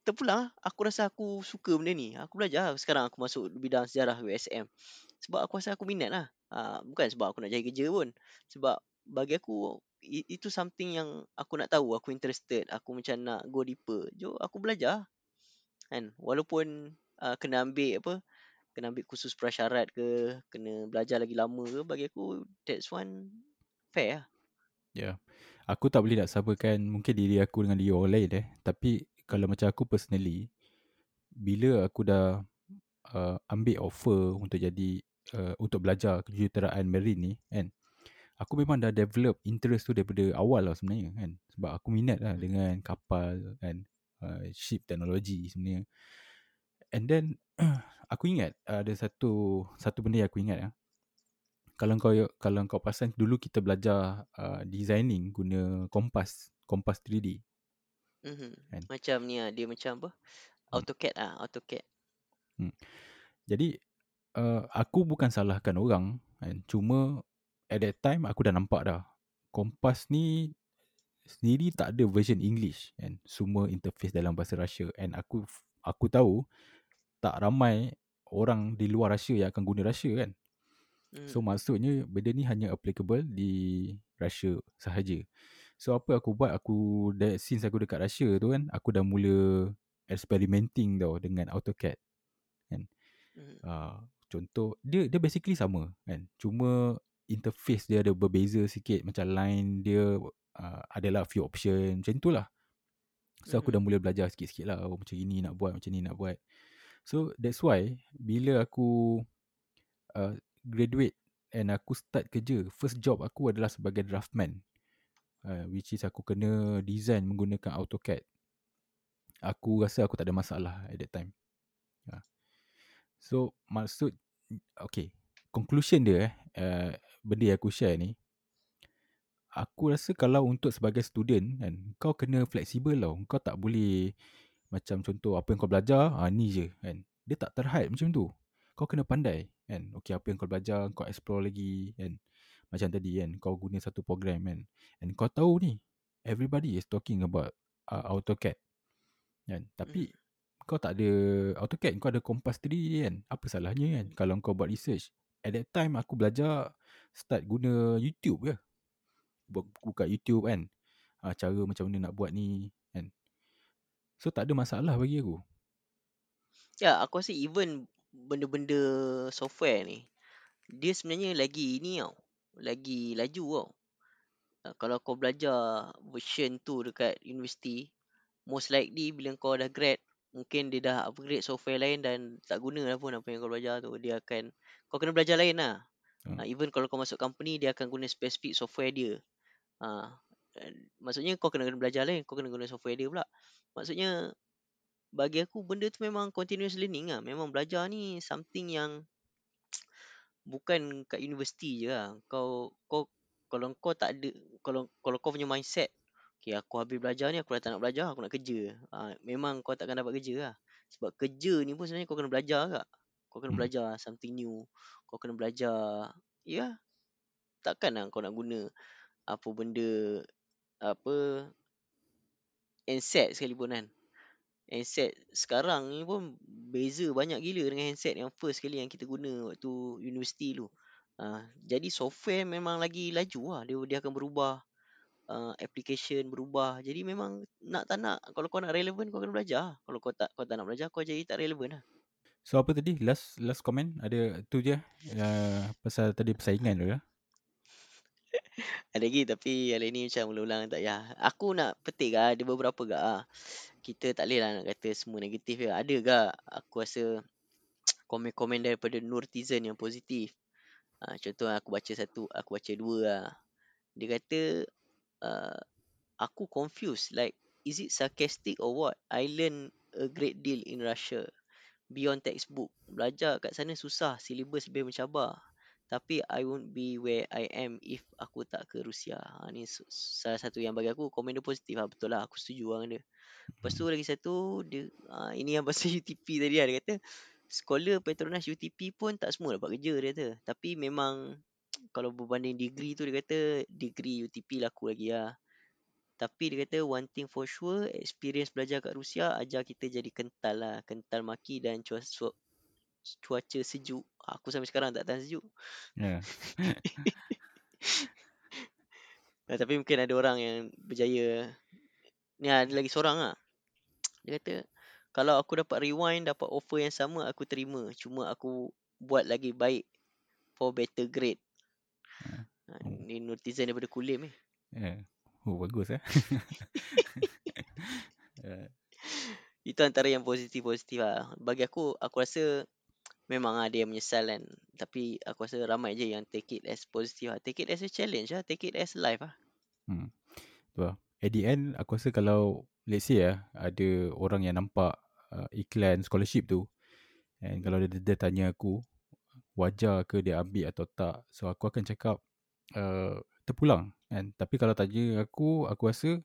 terpulang lah. aku rasa aku suka benda ni. Aku belajar lah. sekarang aku masuk bidang sejarah USM sebab aku rasa aku minat lah. Ha, bukan sebab aku nak cari kerja pun. Sebab bagi aku itu something yang aku nak tahu. Aku interested. Aku macam nak go deeper. Jom aku belajar kan? Walaupun uh, kena ambil apa kena ambil kursus prasyarat ke kena belajar lagi lama ke bagi aku that's one fair lah. Ya. Aku tak boleh nak samakan mungkin diri aku dengan diri orang lain eh. Tapi kalau macam aku personally, bila aku dah uh, ambil offer untuk jadi uh, untuk belajar kejuruteraan marine ni kan. Aku memang dah develop interest tu daripada awal lah sebenarnya kan. Sebab aku minat lah dengan kapal kan. Uh, ship teknologi sebenarnya. And then (clears throat) aku ingat ada satu satu benda yang aku ingat lah kalau kau kalau kau pasang dulu kita belajar uh, designing guna kompas kompas 3D mm-hmm. kan? macam ni lah dia macam apa hmm. AutoCAD ah AutoCAD hmm. jadi uh, aku bukan salahkan orang kan cuma at that time aku dah nampak dah kompas ni sendiri tak ada version English kan semua interface dalam bahasa Rusia and aku aku tahu tak ramai orang di luar Rusia yang akan guna Rusia kan So hmm. maksudnya benda ni hanya applicable di Russia sahaja. So apa aku buat aku since aku dekat Russia tu kan aku dah mula experimenting tau dengan AutoCAD. Kan. Hmm. Uh, contoh dia dia basically sama kan. Cuma interface dia ada berbeza sikit macam line dia uh, adalah few option macam itulah. So aku dah hmm. mula belajar sikit-sikit lah oh, macam ini nak buat macam ni nak buat. So that's why bila aku uh, graduate and aku start kerja, first job aku adalah sebagai draftman. Uh, which is aku kena design menggunakan AutoCAD. Aku rasa aku tak ada masalah at that time. Uh. So, maksud, okay. Conclusion dia, eh, uh, benda yang aku share ni, aku rasa kalau untuk sebagai student, kan, kau kena fleksibel tau. Kau tak boleh, macam contoh apa yang kau belajar, ah, ni je. Kan. Dia tak terhad macam tu kau kena pandai kan. Okey apa yang kau belajar kau explore lagi kan. Macam tadi kan kau guna satu program kan. And kau tahu ni everybody is talking about uh, AutoCAD kan. Tapi hmm. kau tak ada AutoCAD kau ada Compass 3 kan. Apa salahnya kan? Kalau kau buat research at that time aku belajar start guna YouTube ke buka YouTube kan. Uh, cara macam mana nak buat ni kan. So tak ada masalah bagi aku. Ya, aku rasa even benda-benda software ni dia sebenarnya lagi ni tau lagi laju tau. Uh, kalau kau belajar version tu dekat universiti most likely bila kau dah grad mungkin dia dah upgrade software lain dan tak guna lah pun apa yang kau belajar tu. Dia akan kau kena belajar lain lah. Hmm. uh, even kalau kau masuk company dia akan guna spesifik software dia. Uh, maksudnya kau kena, kena belajar lain kau kena guna software dia pula. Maksudnya bagi aku benda tu memang continuous learning lah. Memang belajar ni something yang (tsk) bukan kat universiti je lah. Kau, kau, kalau kau tak ada, kalau kalau kau punya mindset, okay, aku habis belajar ni, aku dah tak nak belajar, aku nak kerja. Ha, memang kau takkan dapat kerja lah. Sebab kerja ni pun sebenarnya kau kena belajar kak. Kau kena hmm. belajar something new. Kau kena belajar, ya, yeah, takkan lah kau nak guna apa benda, apa, handset sekalipun kan handset sekarang ni pun beza banyak gila dengan handset yang first kali yang kita guna waktu universiti tu. Uh, jadi software memang lagi laju lah. Dia, dia akan berubah. Uh, application berubah. Jadi memang nak tak nak. Kalau kau nak relevan kau kena belajar. Kalau kau tak kau tak nak belajar kau jadi tak relevan lah. So apa tadi? Last last comment? Ada tu je? Uh, pasal tadi persaingan tu ya? (laughs) ada lagi tapi hari ni macam ulang-ulang tak ya. Aku nak petik lah. Ada beberapa gak lah kita tak boleh lah nak kata semua negatif je. Ada ke aku rasa komen-komen daripada Nurtizen yang positif. Ha, contoh aku baca satu, aku baca dua lah. Dia kata, uh, aku confused. Like, is it sarcastic or what? I learn a great deal in Russia. Beyond textbook. Belajar kat sana susah. Syllabus lebih mencabar. Tapi I won't be where I am if aku tak ke Rusia. Ha, ni salah satu yang bagi aku komen dia positif lah. Betul lah aku setuju dengan dia. Lepas tu lagi satu dia uh, ini yang pasal (laughs) UTP tadi lah. Dia kata sekolah Petronas UTP pun tak semua dapat kerja dia kata. Tapi memang (tsk) kalau berbanding degree tu dia kata degree UTP laku lagi lah. Tapi dia kata one thing for sure experience belajar kat Rusia ajar kita jadi kental lah. Kental maki dan cuaca, cuaca sejuk. Aku sampai sekarang tak tahan sejuk. Yeah. (laughs) nah, tapi mungkin ada orang yang berjaya Ni ada lagi seorang lah. Dia kata, Kalau aku dapat rewind, dapat offer yang sama, aku terima. Cuma aku buat lagi baik for better grade. Ha, Oh. Ni netizen daripada kulim ni. Yeah. Oh bagus eh. (laughs) (laughs) Itu antara yang positif-positif lah. Bagi aku, aku rasa memang ada yang menyesal kan. Tapi aku rasa ramai je yang take it as positif lah. Take it as a challenge lah. Take it as life lah. hmm. At the end aku rasa kalau let's say lah ada orang yang nampak uh, iklan scholarship tu and kalau dia, dia tanya aku wajar ke dia ambil atau tak. So aku akan cakap uh, terpulang kan. Tapi kalau tanya aku aku rasa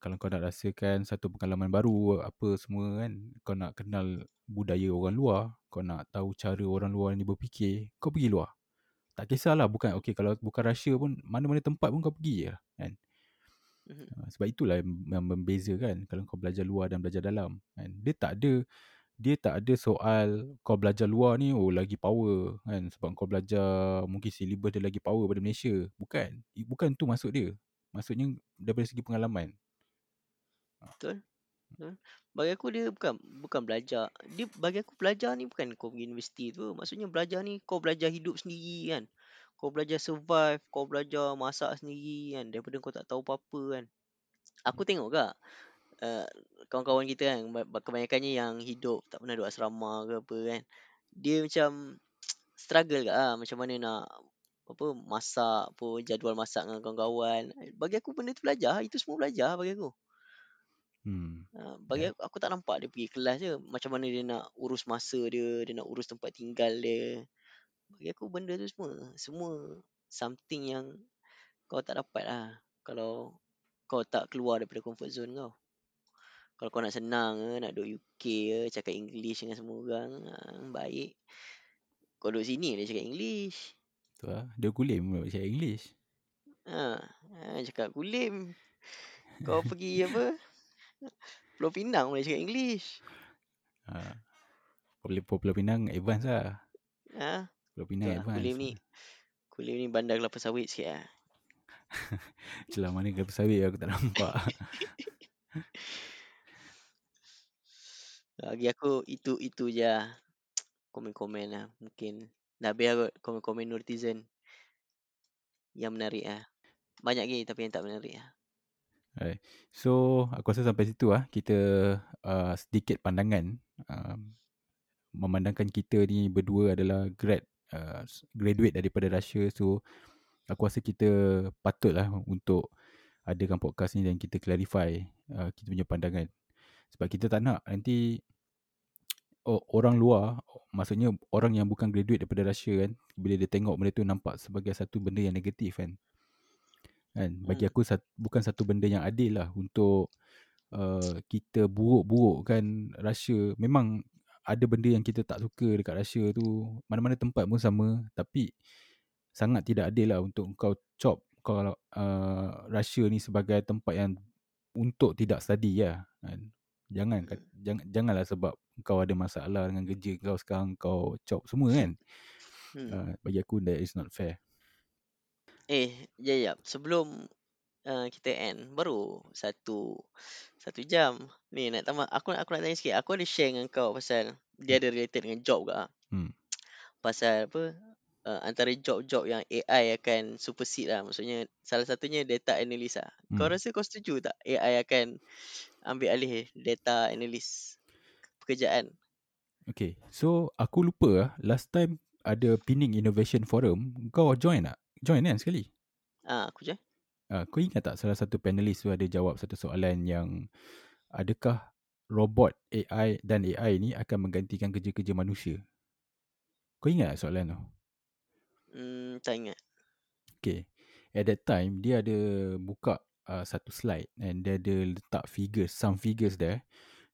kalau kau nak rasakan satu pengalaman baru apa semua kan kau nak kenal budaya orang luar kau nak tahu cara orang luar ni berfikir kau pergi luar. Tak kisahlah bukan okey kalau bukan Russia pun mana-mana tempat pun kau pergi je kan. Mhm. Uh, sebab itulah yang membezakan kalau kau belajar luar dan belajar dalam kan. Dia tak ada dia tak ada soal kau belajar luar ni oh lagi power kan. Sebab kau belajar mungkin syllabus dia lagi power pada Malaysia. Bukan bukan tu maksud dia. Maksudnya daripada segi pengalaman Betul. Betul. Bagi aku dia bukan bukan belajar. Dia bagi aku belajar ni bukan kau pergi universiti tu. Maksudnya belajar ni kau belajar hidup sendiri kan. Kau belajar survive, kau belajar masak sendiri kan daripada kau tak tahu apa-apa kan. Aku tengok gak uh, kawan-kawan kita kan ba- kebanyakannya yang hidup tak pernah duduk asrama ke apa kan. Dia macam (tsk) struggle gak ah macam mana nak apa masak apa jadual masak dengan kawan-kawan. Bagi aku benda tu belajar, itu semua belajar bagi aku. Hmm Ha, bagi Ya. aku, aku tak nampak dia pergi kelas je. Macam mana dia nak urus masa dia, dia nak urus tempat tinggal dia. Bagi aku benda tu semua, semua something yang kau tak dapat lah. Kalau kau tak keluar daripada comfort zone kau. Kalau kau nak senang ke, nak duduk UK ke, cakap English dengan semua orang, ha, baik. Kau duduk sini dia cakap English. tu lah dia kulim pula cakap English Ha, ha cakap kulim. Kau pergi apa? (laughs) Pulau Pinang boleh cakap English. ha. Pulau, Pulau Pinang advance lah Ha, Pulau Pinang lah. advance Kulim ni Kulim ni bandar kelapa sawit sikit lah. (laughs) Celah mana kelapa sawit aku tak nampak (laughs) Bagi aku itu itu je lah. Komen-komen lah. Mungkin dah habis kot komen-komen netizen. Yang menarik lah. Banyak lagi tapi yang tak menarik lah. Alright. So aku rasa sampai situ lah kita uh, sedikit pandangan um, memandangkan kita ni berdua adalah grad uh, graduate daripada Russia. So aku rasa kita patutlah untuk adakan podcast ni dan kita clarify uh, kita punya pandangan. Sebab kita tak nak nanti oh, orang luar maksudnya orang yang bukan graduate daripada Russia kan bila dia tengok benda tu nampak sebagai satu benda yang negatif kan kan bagi Hmm. aku sat, bukan satu benda yang adil lah untuk uh, kita buruk-burukkan Russia memang ada benda yang kita tak suka dekat Russia tu mana-mana tempat pun sama tapi sangat tidak adil lah untuk kau chop kalau uh, Russia ni sebagai tempat yang untuk tidak study lah kan jangan Hmm. jangan janganlah sebab kau ada masalah dengan kerja kau sekarang kau chop semua kan Hmm. uh, bagi aku that is not fair Eh, jap jap. Sebelum uh, kita end, baru satu satu jam. Ni nak tambah. Aku nak aku nak tanya sikit. Aku ada share dengan kau pasal dia ada related dengan job ke. Hmm. Pasal apa? Uh, antara job-job yang AI akan supersede lah. Maksudnya salah satunya data analyst lah. Kau Hmm. rasa kau setuju tak AI akan ambil alih data analyst pekerjaan? Okay so aku lupa lah last time ada Pinning Innovation Forum kau join tak? Join kan sekali? Ah, aku je. Uh, kau ingat tak salah satu panelis tu ada jawab satu soalan yang adakah robot AI dan AI ni akan menggantikan kerja-kerja manusia? Kau ingat tak soalan tu? Hmm, tak ingat. Okay. At that time dia ada buka uh, satu slide and dia ada letak figures, some figures there.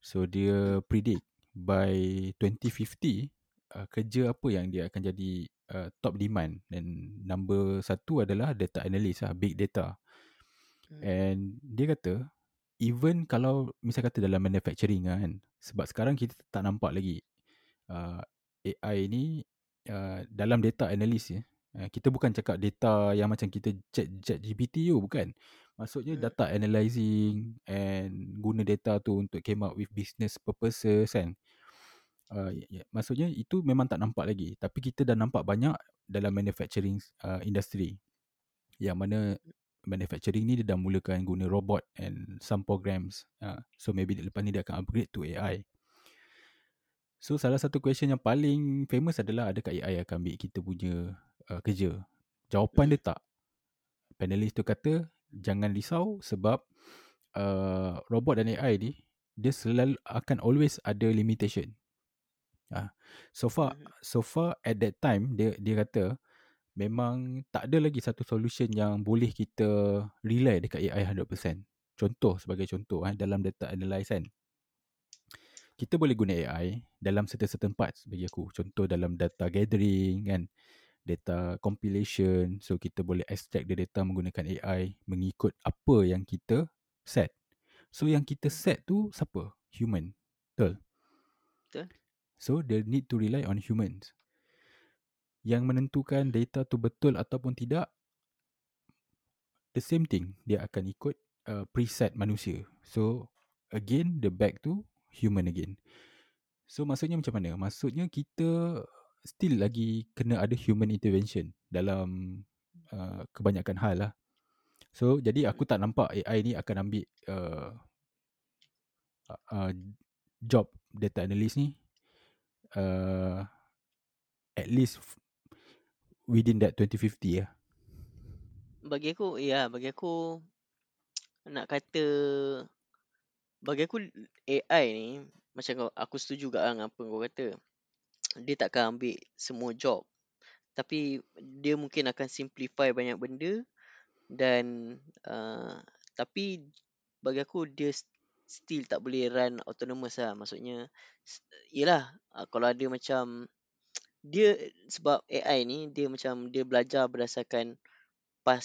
So dia predict by 2050 uh, kerja apa yang dia akan jadi uh, top demand dan number satu adalah data analyst lah, big data. Hmm. And dia kata even kalau misal kata dalam manufacturing lah kan sebab sekarang kita tak nampak lagi uh, AI ni uh, dalam data analyst ya uh, kita bukan cakap data yang macam kita chat chat GPT tu bukan Maksudnya Hmm. data analyzing and guna data tu untuk came up with business purposes kan. Uh, ya, maksudnya itu memang tak nampak lagi. Tapi kita dah nampak banyak dalam manufacturing uh, industry. Yang mana manufacturing ni dia dah mulakan guna robot and some programs. Uh, so maybe lepas ni dia akan upgrade to AI. So salah satu question yang paling famous adalah adakah AI akan ambil kita punya uh, kerja? Jawapan Hmm. dia tak. Panelis tu kata jangan risau sebab uh, robot dan AI ni dia selalu akan always ada limitation. Ah, so far Mhm. so far at that time dia dia kata memang tak ada lagi satu solution yang boleh kita rely dekat AI 100%. Contoh sebagai contoh eh dalam data analyze kan. Kita boleh guna AI dalam certain-certain parts bagi aku. Contoh dalam data gathering kan. Data compilation. So kita boleh extract the data menggunakan AI mengikut apa yang kita set. So yang kita set tu siapa? Human. Betul? Betul. So they need to rely on humans. Yang menentukan data tu betul ataupun tidak the same thing. Dia akan ikut uh, preset manusia. So again the back to human again. So maksudnya macam mana? Maksudnya kita still lagi kena ada human intervention dalam uh, kebanyakan hal lah. So jadi aku tak nampak AI ni akan ambil uh, uh, job data analyst ni uh, at least within that 2050 lah. Bagi aku, ya, bagi aku nak kata bagi aku AI ni macam kau aku setuju juga lah dengan apa kau kata. Dia takkan ambil semua job. Tapi dia mungkin akan simplify banyak benda dan uh, tapi bagi aku dia still tak boleh run autonomous lah. Maksudnya yelah uh, kalau ada macam dia sebab AI ni dia macam dia belajar berdasarkan pas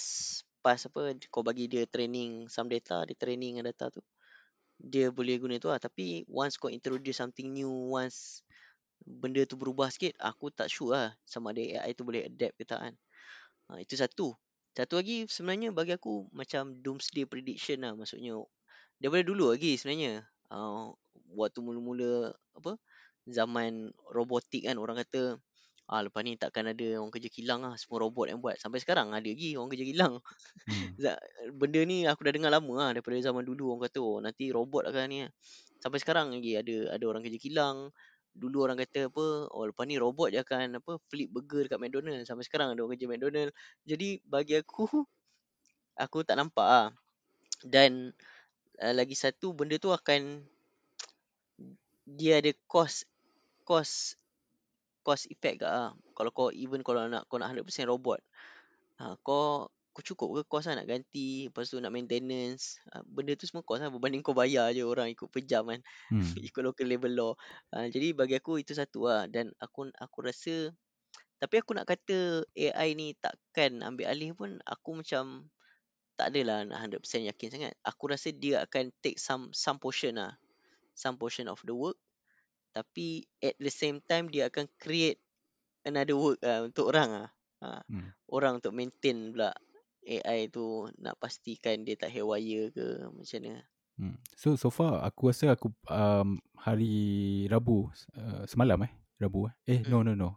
pas apa kau bagi dia training some data dia training dengan data tu dia boleh guna tu lah. Tapi once kau introduce something new once benda tu berubah sikit aku tak sure lah sama ada AI tu boleh adapt ke tak kan. Ha, itu satu. Satu lagi sebenarnya bagi aku macam doomsday prediction lah. Maksudnya daripada dulu lagi sebenarnya. Uh, waktu mula-mula apa zaman robotik kan orang kata ah lepas ni takkan ada orang kerja kilang lah semua robot yang buat. Sampai sekarang ada lagi orang kerja kilang. Hmm. (laughs) Benda ni aku dah dengar lama lah daripada zaman dulu orang kata oh nanti robot akan ni sampai sekarang lagi ada ada orang kerja kilang. Dulu orang kata apa oh lepas ni robot je akan apa flip burger dekat McDonald sampai sekarang ada orang kerja McDonald jadi bagi aku aku tak nampak ah dan uh, lagi satu benda tu akan dia ada cost cost cost effect ke ah kalau kau even kalau nak kau nak 100% robot ha, kau kau cukup ke cost lah nak ganti lepas tu nak maintenance ha, benda tu semua cost lah berbanding kau bayar je orang ikut per jam kan Hmm. (laughs) ikut local labor law ha, jadi bagi aku itu satu lah dan aku aku rasa tapi aku nak kata AI ni takkan ambil alih pun aku macam tak adalah nak 100% yakin sangat. Aku rasa dia akan take some some portion lah. Some portion of the work. Tapi at the same time dia akan create another work lah untuk orang lah. Ha, Hmm. orang untuk maintain pula AI tu nak pastikan dia tak haywire ke macam mana. Hmm. So so far aku rasa aku um, hari Rabu uh, semalam eh? Rabu eh? Eh no Hmm. no no.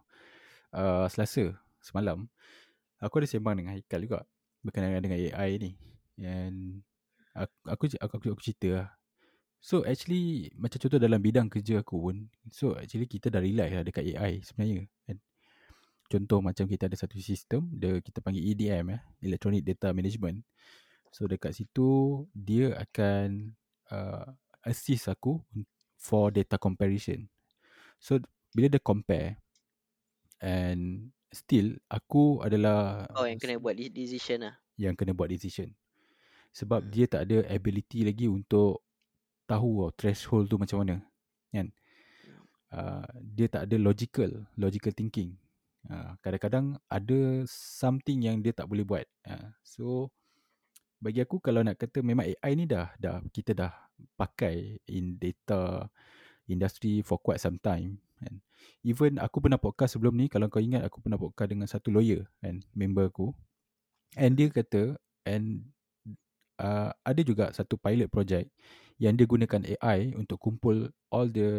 Uh, Selasa semalam aku ada sembang dengan Haikal juga berkenaan dengan AI ni and aku aku aku, aku, cerita lah So actually macam contoh dalam bidang kerja aku pun so actually kita dah rely lah dekat AI sebenarnya kan. Contoh macam kita ada satu sistem dia kita panggil EDM eh Electronic Data Management. So dekat situ dia akan uh, assist aku for data comparison. So bila dia compare and still aku adalah Kau yang kena buat de- decision lah. yang kena buat decision. Sebab Hmm. dia tak ada ability lagi untuk tahu oh, threshold tu macam mana. Kan? Hmm. Uh, dia tak ada logical, logical thinking. Uh, kadang-kadang ada something yang dia tak boleh buat. Uh, so bagi aku kalau nak kata memang AI ni dah dah kita dah pakai in data industry for quite some time kan. Even aku pernah podcast sebelum ni kalau kau ingat aku pernah podcast dengan satu lawyer kan member aku and dia kata and uh, ada juga satu pilot project yang dia gunakan AI untuk kumpul all the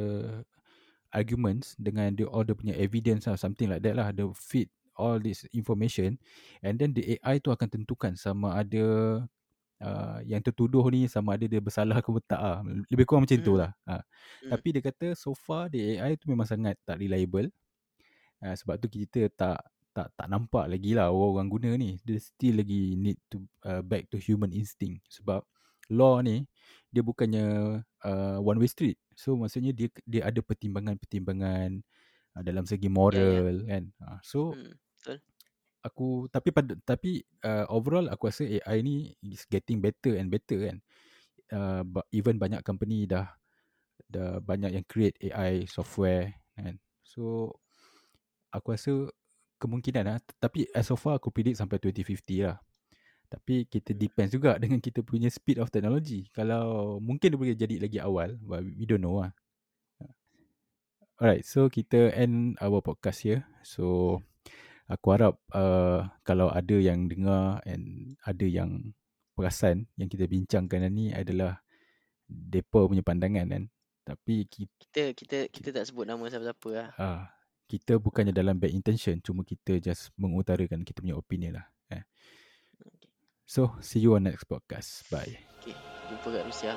arguments dengan the all the punya evidence lah something like that lah the feed all this information and then the AI tu akan tentukan sama ada uh, yang tertuduh ni sama ada dia bersalah ke tak ah lebih kurang macam hmm. tu lah ha. hmm. tapi dia kata so far the AI tu memang sangat tak reliable uh, sebab tu kita tak tak tak nampak lagi lah orang-orang guna ni dia still lagi need to uh, back to human instinct sebab law ni dia bukannya uh, one way street so maksudnya dia dia ada pertimbangan-pertimbangan uh, dalam segi moral yeah, yeah. kan uh, so hmm, betul aku tapi pada tapi uh, overall aku rasa AI ni is getting better and better kan uh, even banyak company dah dah banyak yang create AI software kan so aku rasa kemungkinan lah. Tapi as of far aku predict sampai 2050 lah. Tapi kita hmm. depends juga dengan kita punya speed of technology. Kalau mungkin dia boleh jadi lagi awal. But we don't know lah. Alright, so kita end our podcast here. So, aku harap uh, kalau ada yang dengar and ada yang perasan yang kita bincangkan ni adalah depa punya pandangan kan. Tapi kita kita kita, kita tak sebut nama siapa-siapa lah. Ah, kita bukannya dalam bad intention cuma kita just mengutarakan kita punya opinion lah eh. so see you on next podcast bye okay, jumpa kat Rusia